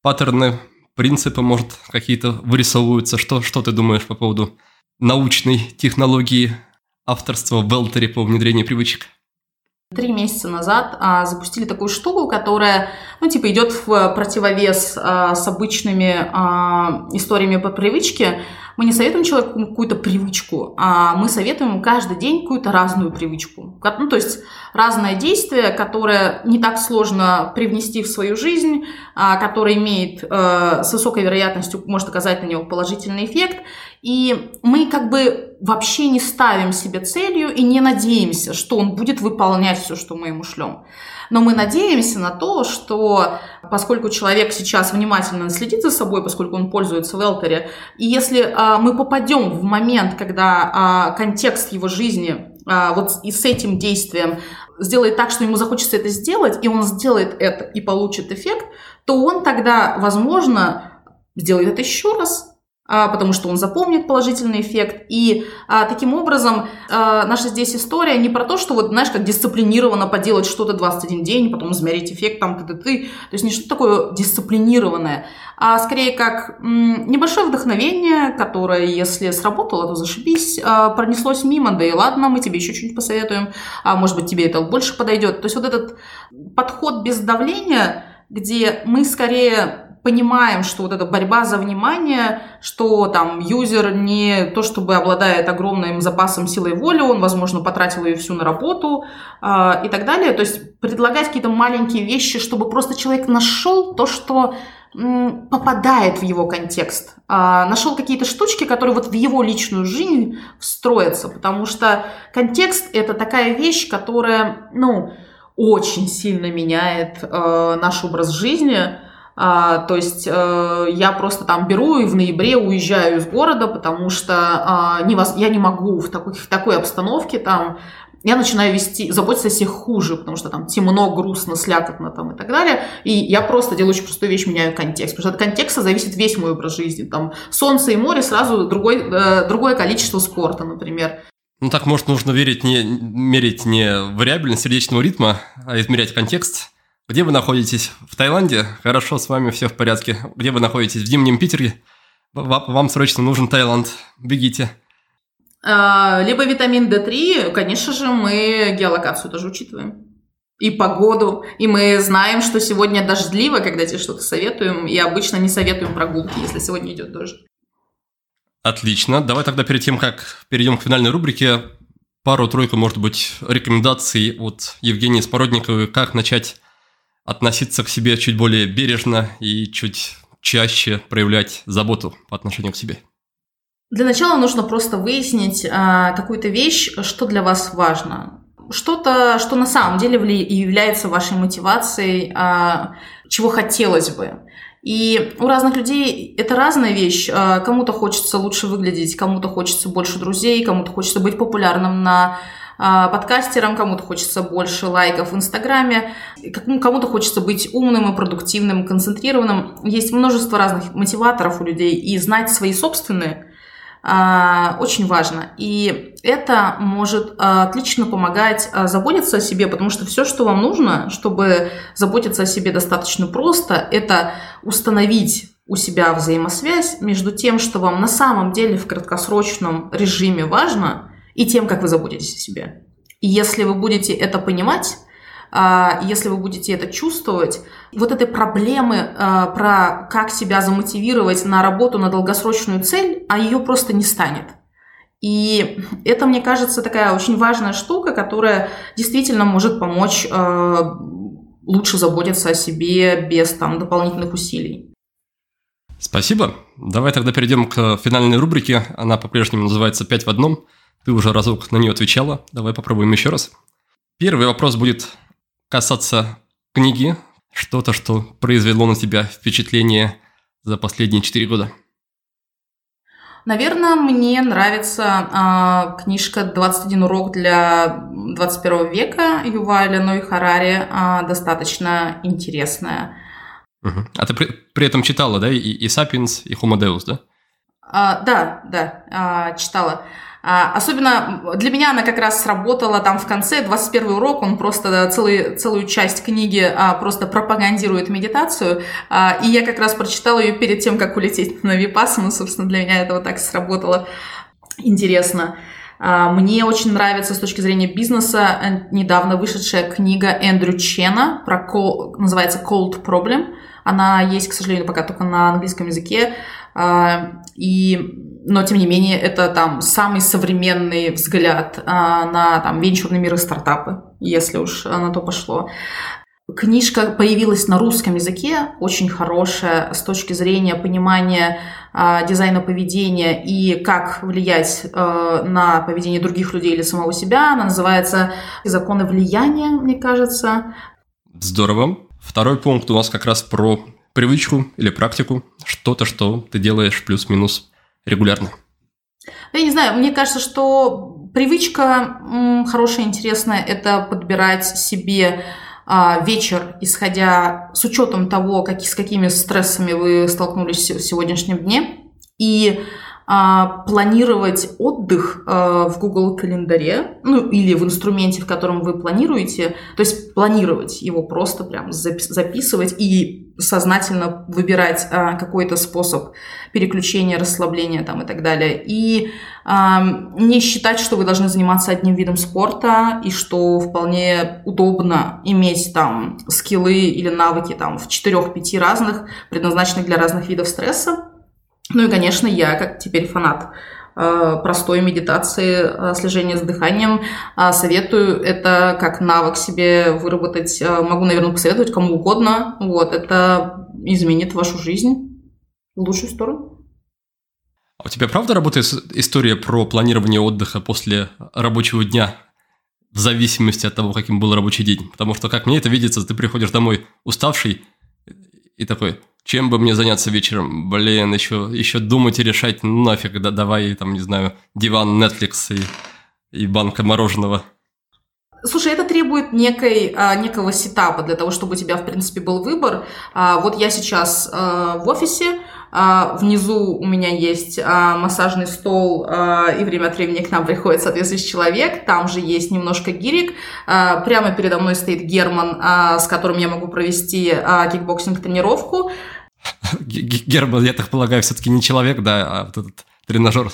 паттерны, принципы, может, какие-то вырисовываются? Что, что ты думаешь по поводу научной технологии авторства Велтери по внедрению привычек? Три месяца назад а, запустили такую штуку, которая, ну, типа, идет в противовес а, с обычными а, историями по привычке. Мы не советуем человеку какую-то привычку, а мы советуем каждый день какую-то разную привычку. Ну, то есть разное действие, которое не так сложно привнести в свою жизнь, а, которое имеет а, с высокой вероятностью, может оказать на него положительный эффект. И мы как бы вообще не ставим себе целью и не надеемся, что он будет выполнять все, что мы ему шлем. Но мы надеемся на то, что поскольку человек сейчас внимательно следит за собой, поскольку он пользуется Велтере, и если а, мы попадем в момент, когда а, контекст его жизни а, вот и с этим действием сделает так, что ему захочется это сделать, и он сделает это и получит эффект, то он тогда, возможно, сделает это еще раз, потому что он запомнит положительный эффект. И а, таким образом а, наша здесь история не про то, что вот, знаешь, как дисциплинированно поделать что-то 21 день, потом измерить эффект, там, ты, ты. То есть не что такое дисциплинированное, а скорее как м, небольшое вдохновение, которое, если сработало, то зашибись, а, пронеслось мимо, да и ладно, мы тебе еще что-нибудь посоветуем, а может быть тебе это больше подойдет. То есть вот этот подход без давления, где мы скорее понимаем, что вот эта борьба за внимание, что там юзер не то чтобы обладает огромным запасом силы воли, он, возможно, потратил ее всю на работу э, и так далее. То есть предлагать какие-то маленькие вещи, чтобы просто человек нашел то, что попадает в его контекст, э, нашел какие-то штучки, которые вот в его личную жизнь встроятся, потому что контекст это такая вещь, которая, ну, очень сильно меняет э, наш образ жизни, а, то есть э, я просто там беру и в ноябре уезжаю из города, потому что а, не воз... я не могу в такой, в такой обстановке там я начинаю вести, заботиться о себе хуже, потому что там темно, грустно, слякотно там и так далее. И я просто делаю очень простую вещь, меняю контекст. Потому что от контекста зависит весь мой образ жизни. Там солнце и море, сразу другой, э, другое количество спорта, например. Ну так, может, нужно верить не, мерить не вариабельность сердечного ритма, а измерять контекст. Где вы находитесь? В Таиланде? Хорошо, с вами все в порядке. Где вы находитесь? В зимнем Питере? Вам срочно нужен Таиланд. Бегите. А, либо витамин D3, конечно же, мы геолокацию тоже учитываем. И погоду. И мы знаем, что сегодня дождливо, когда тебе что-то советуем. И обычно не советуем прогулки, если сегодня идет дождь. Отлично. Давай тогда перед тем, как перейдем к финальной рубрике, пару-тройку, может быть, рекомендаций от Евгении Спородниковой, как начать относиться к себе чуть более бережно и чуть чаще проявлять заботу по отношению к себе. Для начала нужно просто выяснить а, какую-то вещь, что для вас важно. Что-то, что на самом деле является вашей мотивацией, а, чего хотелось бы. И у разных людей это разная вещь. А, кому-то хочется лучше выглядеть, кому-то хочется больше друзей, кому-то хочется быть популярным на а, подкастером, кому-то хочется больше лайков в Инстаграме, кому-то хочется быть умным и продуктивным, концентрированным. Есть множество разных мотиваторов у людей, и знать свои собственные а, очень важно. И это может а, отлично помогать заботиться о себе, потому что все, что вам нужно, чтобы заботиться о себе достаточно просто, это установить у себя взаимосвязь между тем, что вам на самом деле в краткосрочном режиме важно, и тем, как вы заботитесь о себе. И если вы будете это понимать, а, если вы будете это чувствовать, вот этой проблемы а, про как себя замотивировать на работу, на долгосрочную цель, а ее просто не станет. И это, мне кажется, такая очень важная штука, которая действительно может помочь а, лучше заботиться о себе без там, дополнительных усилий. Спасибо. Давай тогда перейдем к финальной рубрике. Она по-прежнему называется «Пять в одном». Ты уже разок на нее отвечала. Давай попробуем еще раз. Первый вопрос будет касаться книги, что-то, что произвело на тебя впечатление за последние четыре года? Наверное, мне нравится э, книжка «21 урок для 21 века» Юваля Ной Харари, э, достаточно интересная. Угу. А ты при, при этом читала, да, и, и «Сапиенс», и «Homo Deus», да? А, да, да, э, читала. А, особенно для меня она как раз сработала там в конце, 21 урок, он просто целый, целую часть книги а, просто пропагандирует медитацию, а, и я как раз прочитала ее перед тем, как улететь на Випассану, собственно, для меня это вот так сработало интересно. Мне очень нравится с точки зрения бизнеса э, недавно вышедшая книга Эндрю Чена, про называется Cold Problem. Она есть, к сожалению, пока только на английском языке. И но тем не менее это там самый современный взгляд а, на там венчурный мир и стартапы, если уж на то пошло. Книжка появилась на русском языке, очень хорошая с точки зрения понимания а, дизайна поведения и как влиять а, на поведение других людей или самого себя. Она называется «Законы влияния», мне кажется. Здорово. Второй пункт у нас как раз про привычку или практику, что-то, что ты делаешь плюс-минус регулярно? Я не знаю, мне кажется, что привычка м, хорошая, интересная, это подбирать себе а, вечер, исходя с учетом того, как, с какими стрессами вы столкнулись в сегодняшнем дне, и а, планировать отдых а, в Google календаре, ну или в инструменте, в котором вы планируете, то есть планировать его просто прям записывать и сознательно выбирать а, какой-то способ переключения, расслабления там и так далее. И не считать, что вы должны заниматься одним видом спорта и что вполне удобно иметь там скиллы или навыки там в 4-5 разных, предназначенных для разных видов стресса ну и, конечно, я, как теперь фанат э, простой медитации, э, слежения с дыханием. Э, советую это как навык себе выработать. Могу, наверное, посоветовать кому угодно. Вот, это изменит вашу жизнь в лучшую сторону. А у тебя правда работает история про планирование отдыха после рабочего дня? В зависимости от того, каким был рабочий день. Потому что, как мне это видится, ты приходишь домой уставший и такой, чем бы мне заняться вечером? Блин, еще, еще думать и решать, ну нафиг, да, давай, там, не знаю, диван, Netflix и, и банка мороженого. Слушай, это требует некой, а, некого сетапа для того, чтобы у тебя, в принципе, был выбор. А, вот я сейчас а, в офисе, внизу у меня есть массажный стол, и время от времени к нам приходит соответствующий человек, там же есть немножко гирик, прямо передо мной стоит Герман, с которым я могу провести кикбоксинг-тренировку. Герман, я так полагаю, все-таки не человек, да, а вот этот тренажер.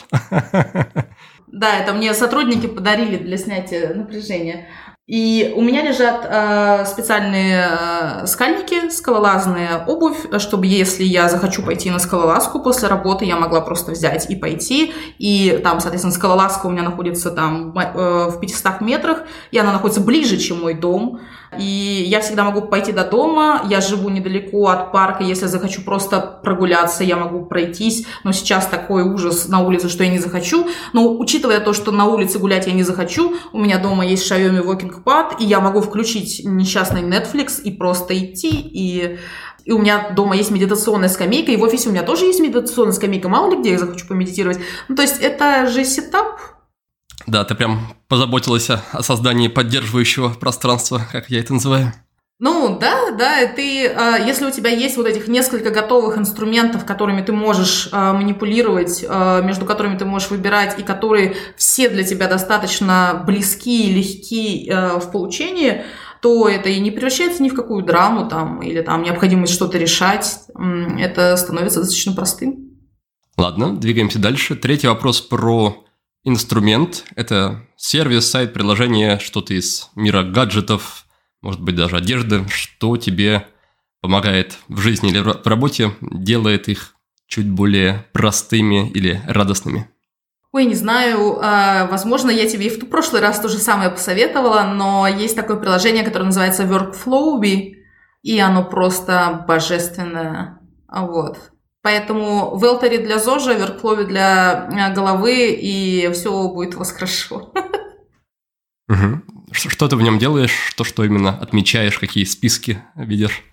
Да, это мне сотрудники подарили для снятия напряжения. И у меня лежат э, специальные э, скальники, скалолазная обувь, чтобы если я захочу пойти на скалолазку после работы, я могла просто взять и пойти. И там, соответственно, скалолазка у меня находится там э, в 500 метрах, и она находится ближе, чем мой дом. И я всегда могу пойти до дома, я живу недалеко от парка, если захочу просто прогуляться, я могу пройтись, но сейчас такой ужас на улице, что я не захочу. Но учитывая то, что на улице гулять я не захочу, у меня дома есть Xiaomi Walking Pad, и я могу включить несчастный Netflix и просто идти, и и у меня дома есть медитационная скамейка, и в офисе у меня тоже есть медитационная скамейка, мало ли где я захочу помедитировать. Ну, то есть это же сетап, да, ты прям позаботилась о создании поддерживающего пространства, как я это называю. Ну, да, да, ты, а, если у тебя есть вот этих несколько готовых инструментов, которыми ты можешь а, манипулировать, а, между которыми ты можешь выбирать, и которые все для тебя достаточно близки и легки в получении, то это и не превращается ни в какую драму там, или там необходимость что-то решать. Это становится достаточно простым. Ладно, двигаемся дальше. Третий вопрос про инструмент, это сервис, сайт, приложение, что-то из мира гаджетов, может быть, даже одежды, что тебе помогает в жизни или в работе, делает их чуть более простыми или радостными. Ой, не знаю, а, возможно, я тебе и в прошлый раз то же самое посоветовала, но есть такое приложение, которое называется Workflowby, и оно просто божественное. Вот. Поэтому в Элтере для ЗОЖа, Веркфлове для э, головы, и все будет у вас хорошо. Что ты в нем делаешь? Что, что именно отмечаешь? Какие списки видишь?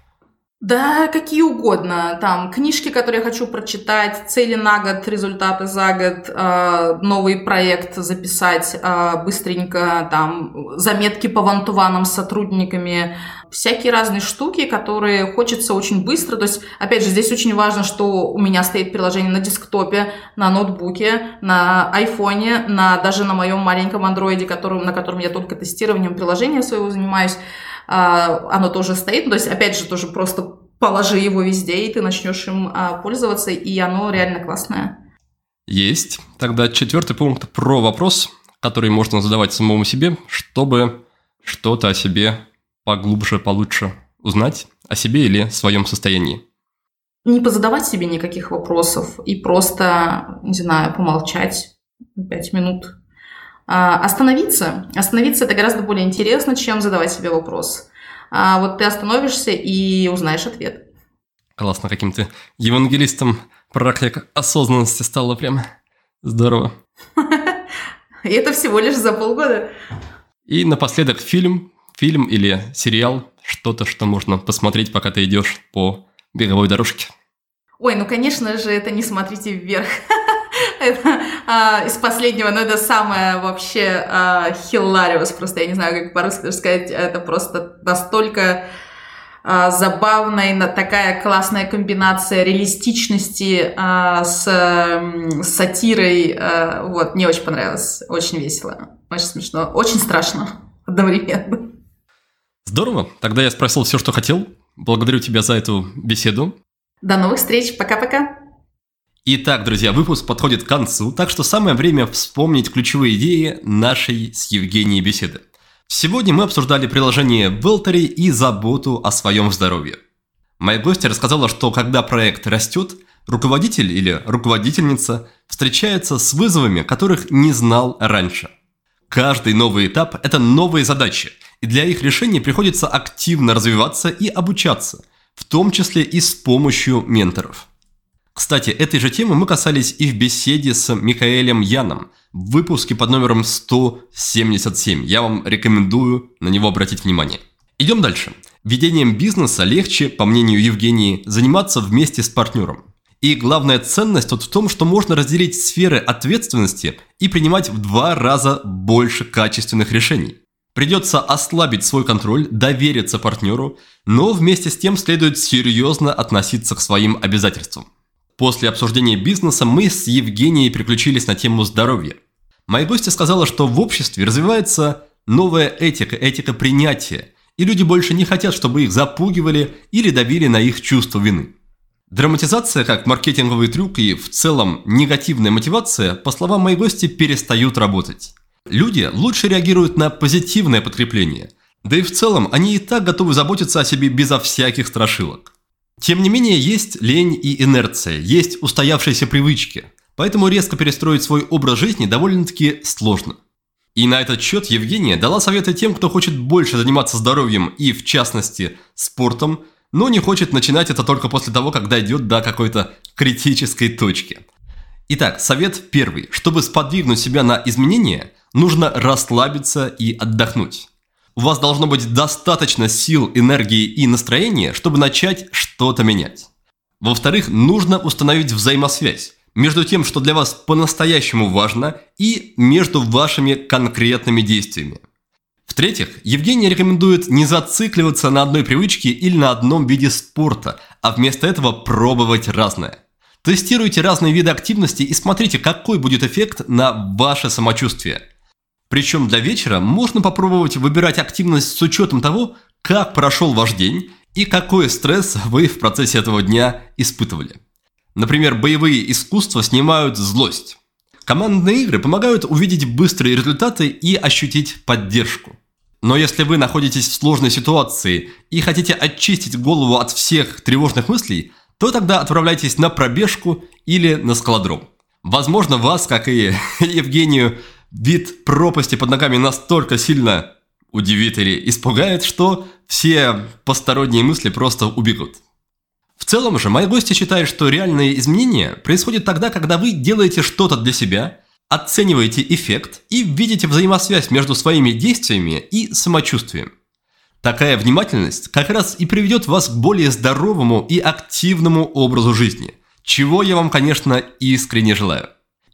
Да, какие угодно. Там книжки, которые я хочу прочитать, цели на год, результаты за год, э, новый проект записать э, быстренько, там заметки по вантуванам с сотрудниками, всякие разные штуки, которые хочется очень быстро. То есть, опять же, здесь очень важно, что у меня стоит приложение на десктопе, на ноутбуке, на айфоне, на, даже на моем маленьком андроиде, на котором я только тестированием приложения своего занимаюсь. А, оно тоже стоит. То есть, опять же, тоже просто положи его везде, и ты начнешь им а, пользоваться, и оно реально классное. Есть. Тогда четвертый пункт про вопрос, который можно задавать самому себе, чтобы что-то о себе поглубже, получше узнать о себе или своем состоянии. Не позадавать себе никаких вопросов и просто, не знаю, помолчать пять минут. А, остановиться. Остановиться это гораздо более интересно, чем задавать себе вопрос. А вот ты остановишься и узнаешь ответ. Классно, каким ты евангелистом практик осознанности стало прям здорово. [LAUGHS] И это всего лишь за полгода. И напоследок фильм, фильм или сериал, что-то, что можно посмотреть, пока ты идешь по беговой дорожке. Ой, ну, конечно же, это не смотрите вверх. [LAUGHS] [LAUGHS] это а, из последнего, но это самое вообще а, хилариус, просто. Я не знаю, как по-русски даже сказать, это просто настолько а, забавная, такая классная комбинация реалистичности а, с, с сатирой, а, вот, мне очень понравилось, очень весело, очень смешно, очень страшно [LAUGHS] одновременно. Здорово, тогда я спросил все, что хотел, благодарю тебя за эту беседу. До новых встреч, пока-пока. Итак, друзья, выпуск подходит к концу, так что самое время вспомнить ключевые идеи нашей с Евгенией беседы. Сегодня мы обсуждали приложение Велтери и заботу о своем здоровье. Моя гостья рассказала, что когда проект растет, руководитель или руководительница встречается с вызовами, которых не знал раньше. Каждый новый этап – это новые задачи, и для их решения приходится активно развиваться и обучаться, в том числе и с помощью менторов – кстати, этой же темы мы касались и в беседе с Михаэлем Яном в выпуске под номером 177. Я вам рекомендую на него обратить внимание. Идем дальше. Ведением бизнеса легче, по мнению Евгении, заниматься вместе с партнером. И главная ценность тут в том, что можно разделить сферы ответственности и принимать в два раза больше качественных решений. Придется ослабить свой контроль, довериться партнеру, но вместе с тем следует серьезно относиться к своим обязательствам. После обсуждения бизнеса мы с Евгенией переключились на тему здоровья. Моя гостья сказала, что в обществе развивается новая этика, этика принятия, и люди больше не хотят, чтобы их запугивали или давили на их чувство вины. Драматизация как маркетинговый трюк и в целом негативная мотивация, по словам моей гости, перестают работать. Люди лучше реагируют на позитивное подкрепление, да и в целом они и так готовы заботиться о себе безо всяких страшилок. Тем не менее, есть лень и инерция, есть устоявшиеся привычки, поэтому резко перестроить свой образ жизни довольно-таки сложно. И на этот счет Евгения дала советы тем, кто хочет больше заниматься здоровьем и, в частности, спортом, но не хочет начинать это только после того, как дойдет до какой-то критической точки. Итак, совет первый. Чтобы сподвигнуть себя на изменения, нужно расслабиться и отдохнуть. У вас должно быть достаточно сил, энергии и настроения, чтобы начать что-то менять. Во-вторых, нужно установить взаимосвязь между тем, что для вас по-настоящему важно, и между вашими конкретными действиями. В-третьих, Евгений рекомендует не зацикливаться на одной привычке или на одном виде спорта, а вместо этого пробовать разное. Тестируйте разные виды активности и смотрите, какой будет эффект на ваше самочувствие. Причем для вечера можно попробовать выбирать активность с учетом того, как прошел ваш день и какой стресс вы в процессе этого дня испытывали. Например, боевые искусства снимают злость. Командные игры помогают увидеть быстрые результаты и ощутить поддержку. Но если вы находитесь в сложной ситуации и хотите очистить голову от всех тревожных мыслей, то тогда отправляйтесь на пробежку или на скалодром. Возможно, вас, как и [LAUGHS] Евгению, вид пропасти под ногами настолько сильно удивит или испугает, что все посторонние мысли просто убегут. В целом же, мои гости считают, что реальные изменения происходят тогда, когда вы делаете что-то для себя, оцениваете эффект и видите взаимосвязь между своими действиями и самочувствием. Такая внимательность как раз и приведет вас к более здоровому и активному образу жизни, чего я вам, конечно, искренне желаю.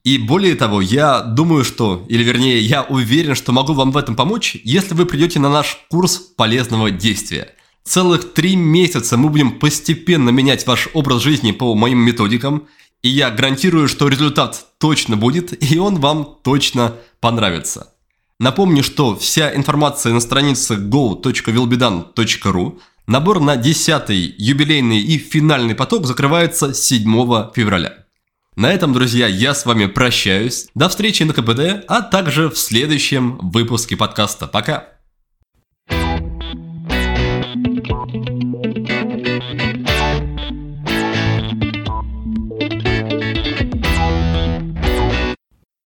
И более того, я думаю, что, или вернее, я уверен, что могу вам в этом помочь, если вы придете на наш курс полезного действия. Целых три месяца мы будем постепенно менять ваш образ жизни по моим методикам, и я гарантирую, что результат точно будет, и он вам точно понравится. Напомню, что вся информация на странице go.vilbedan.ru Набор на 10 юбилейный и финальный поток закрывается 7 февраля. На этом, друзья, я с вами прощаюсь. До встречи на КПД, а также в следующем выпуске подкаста. Пока!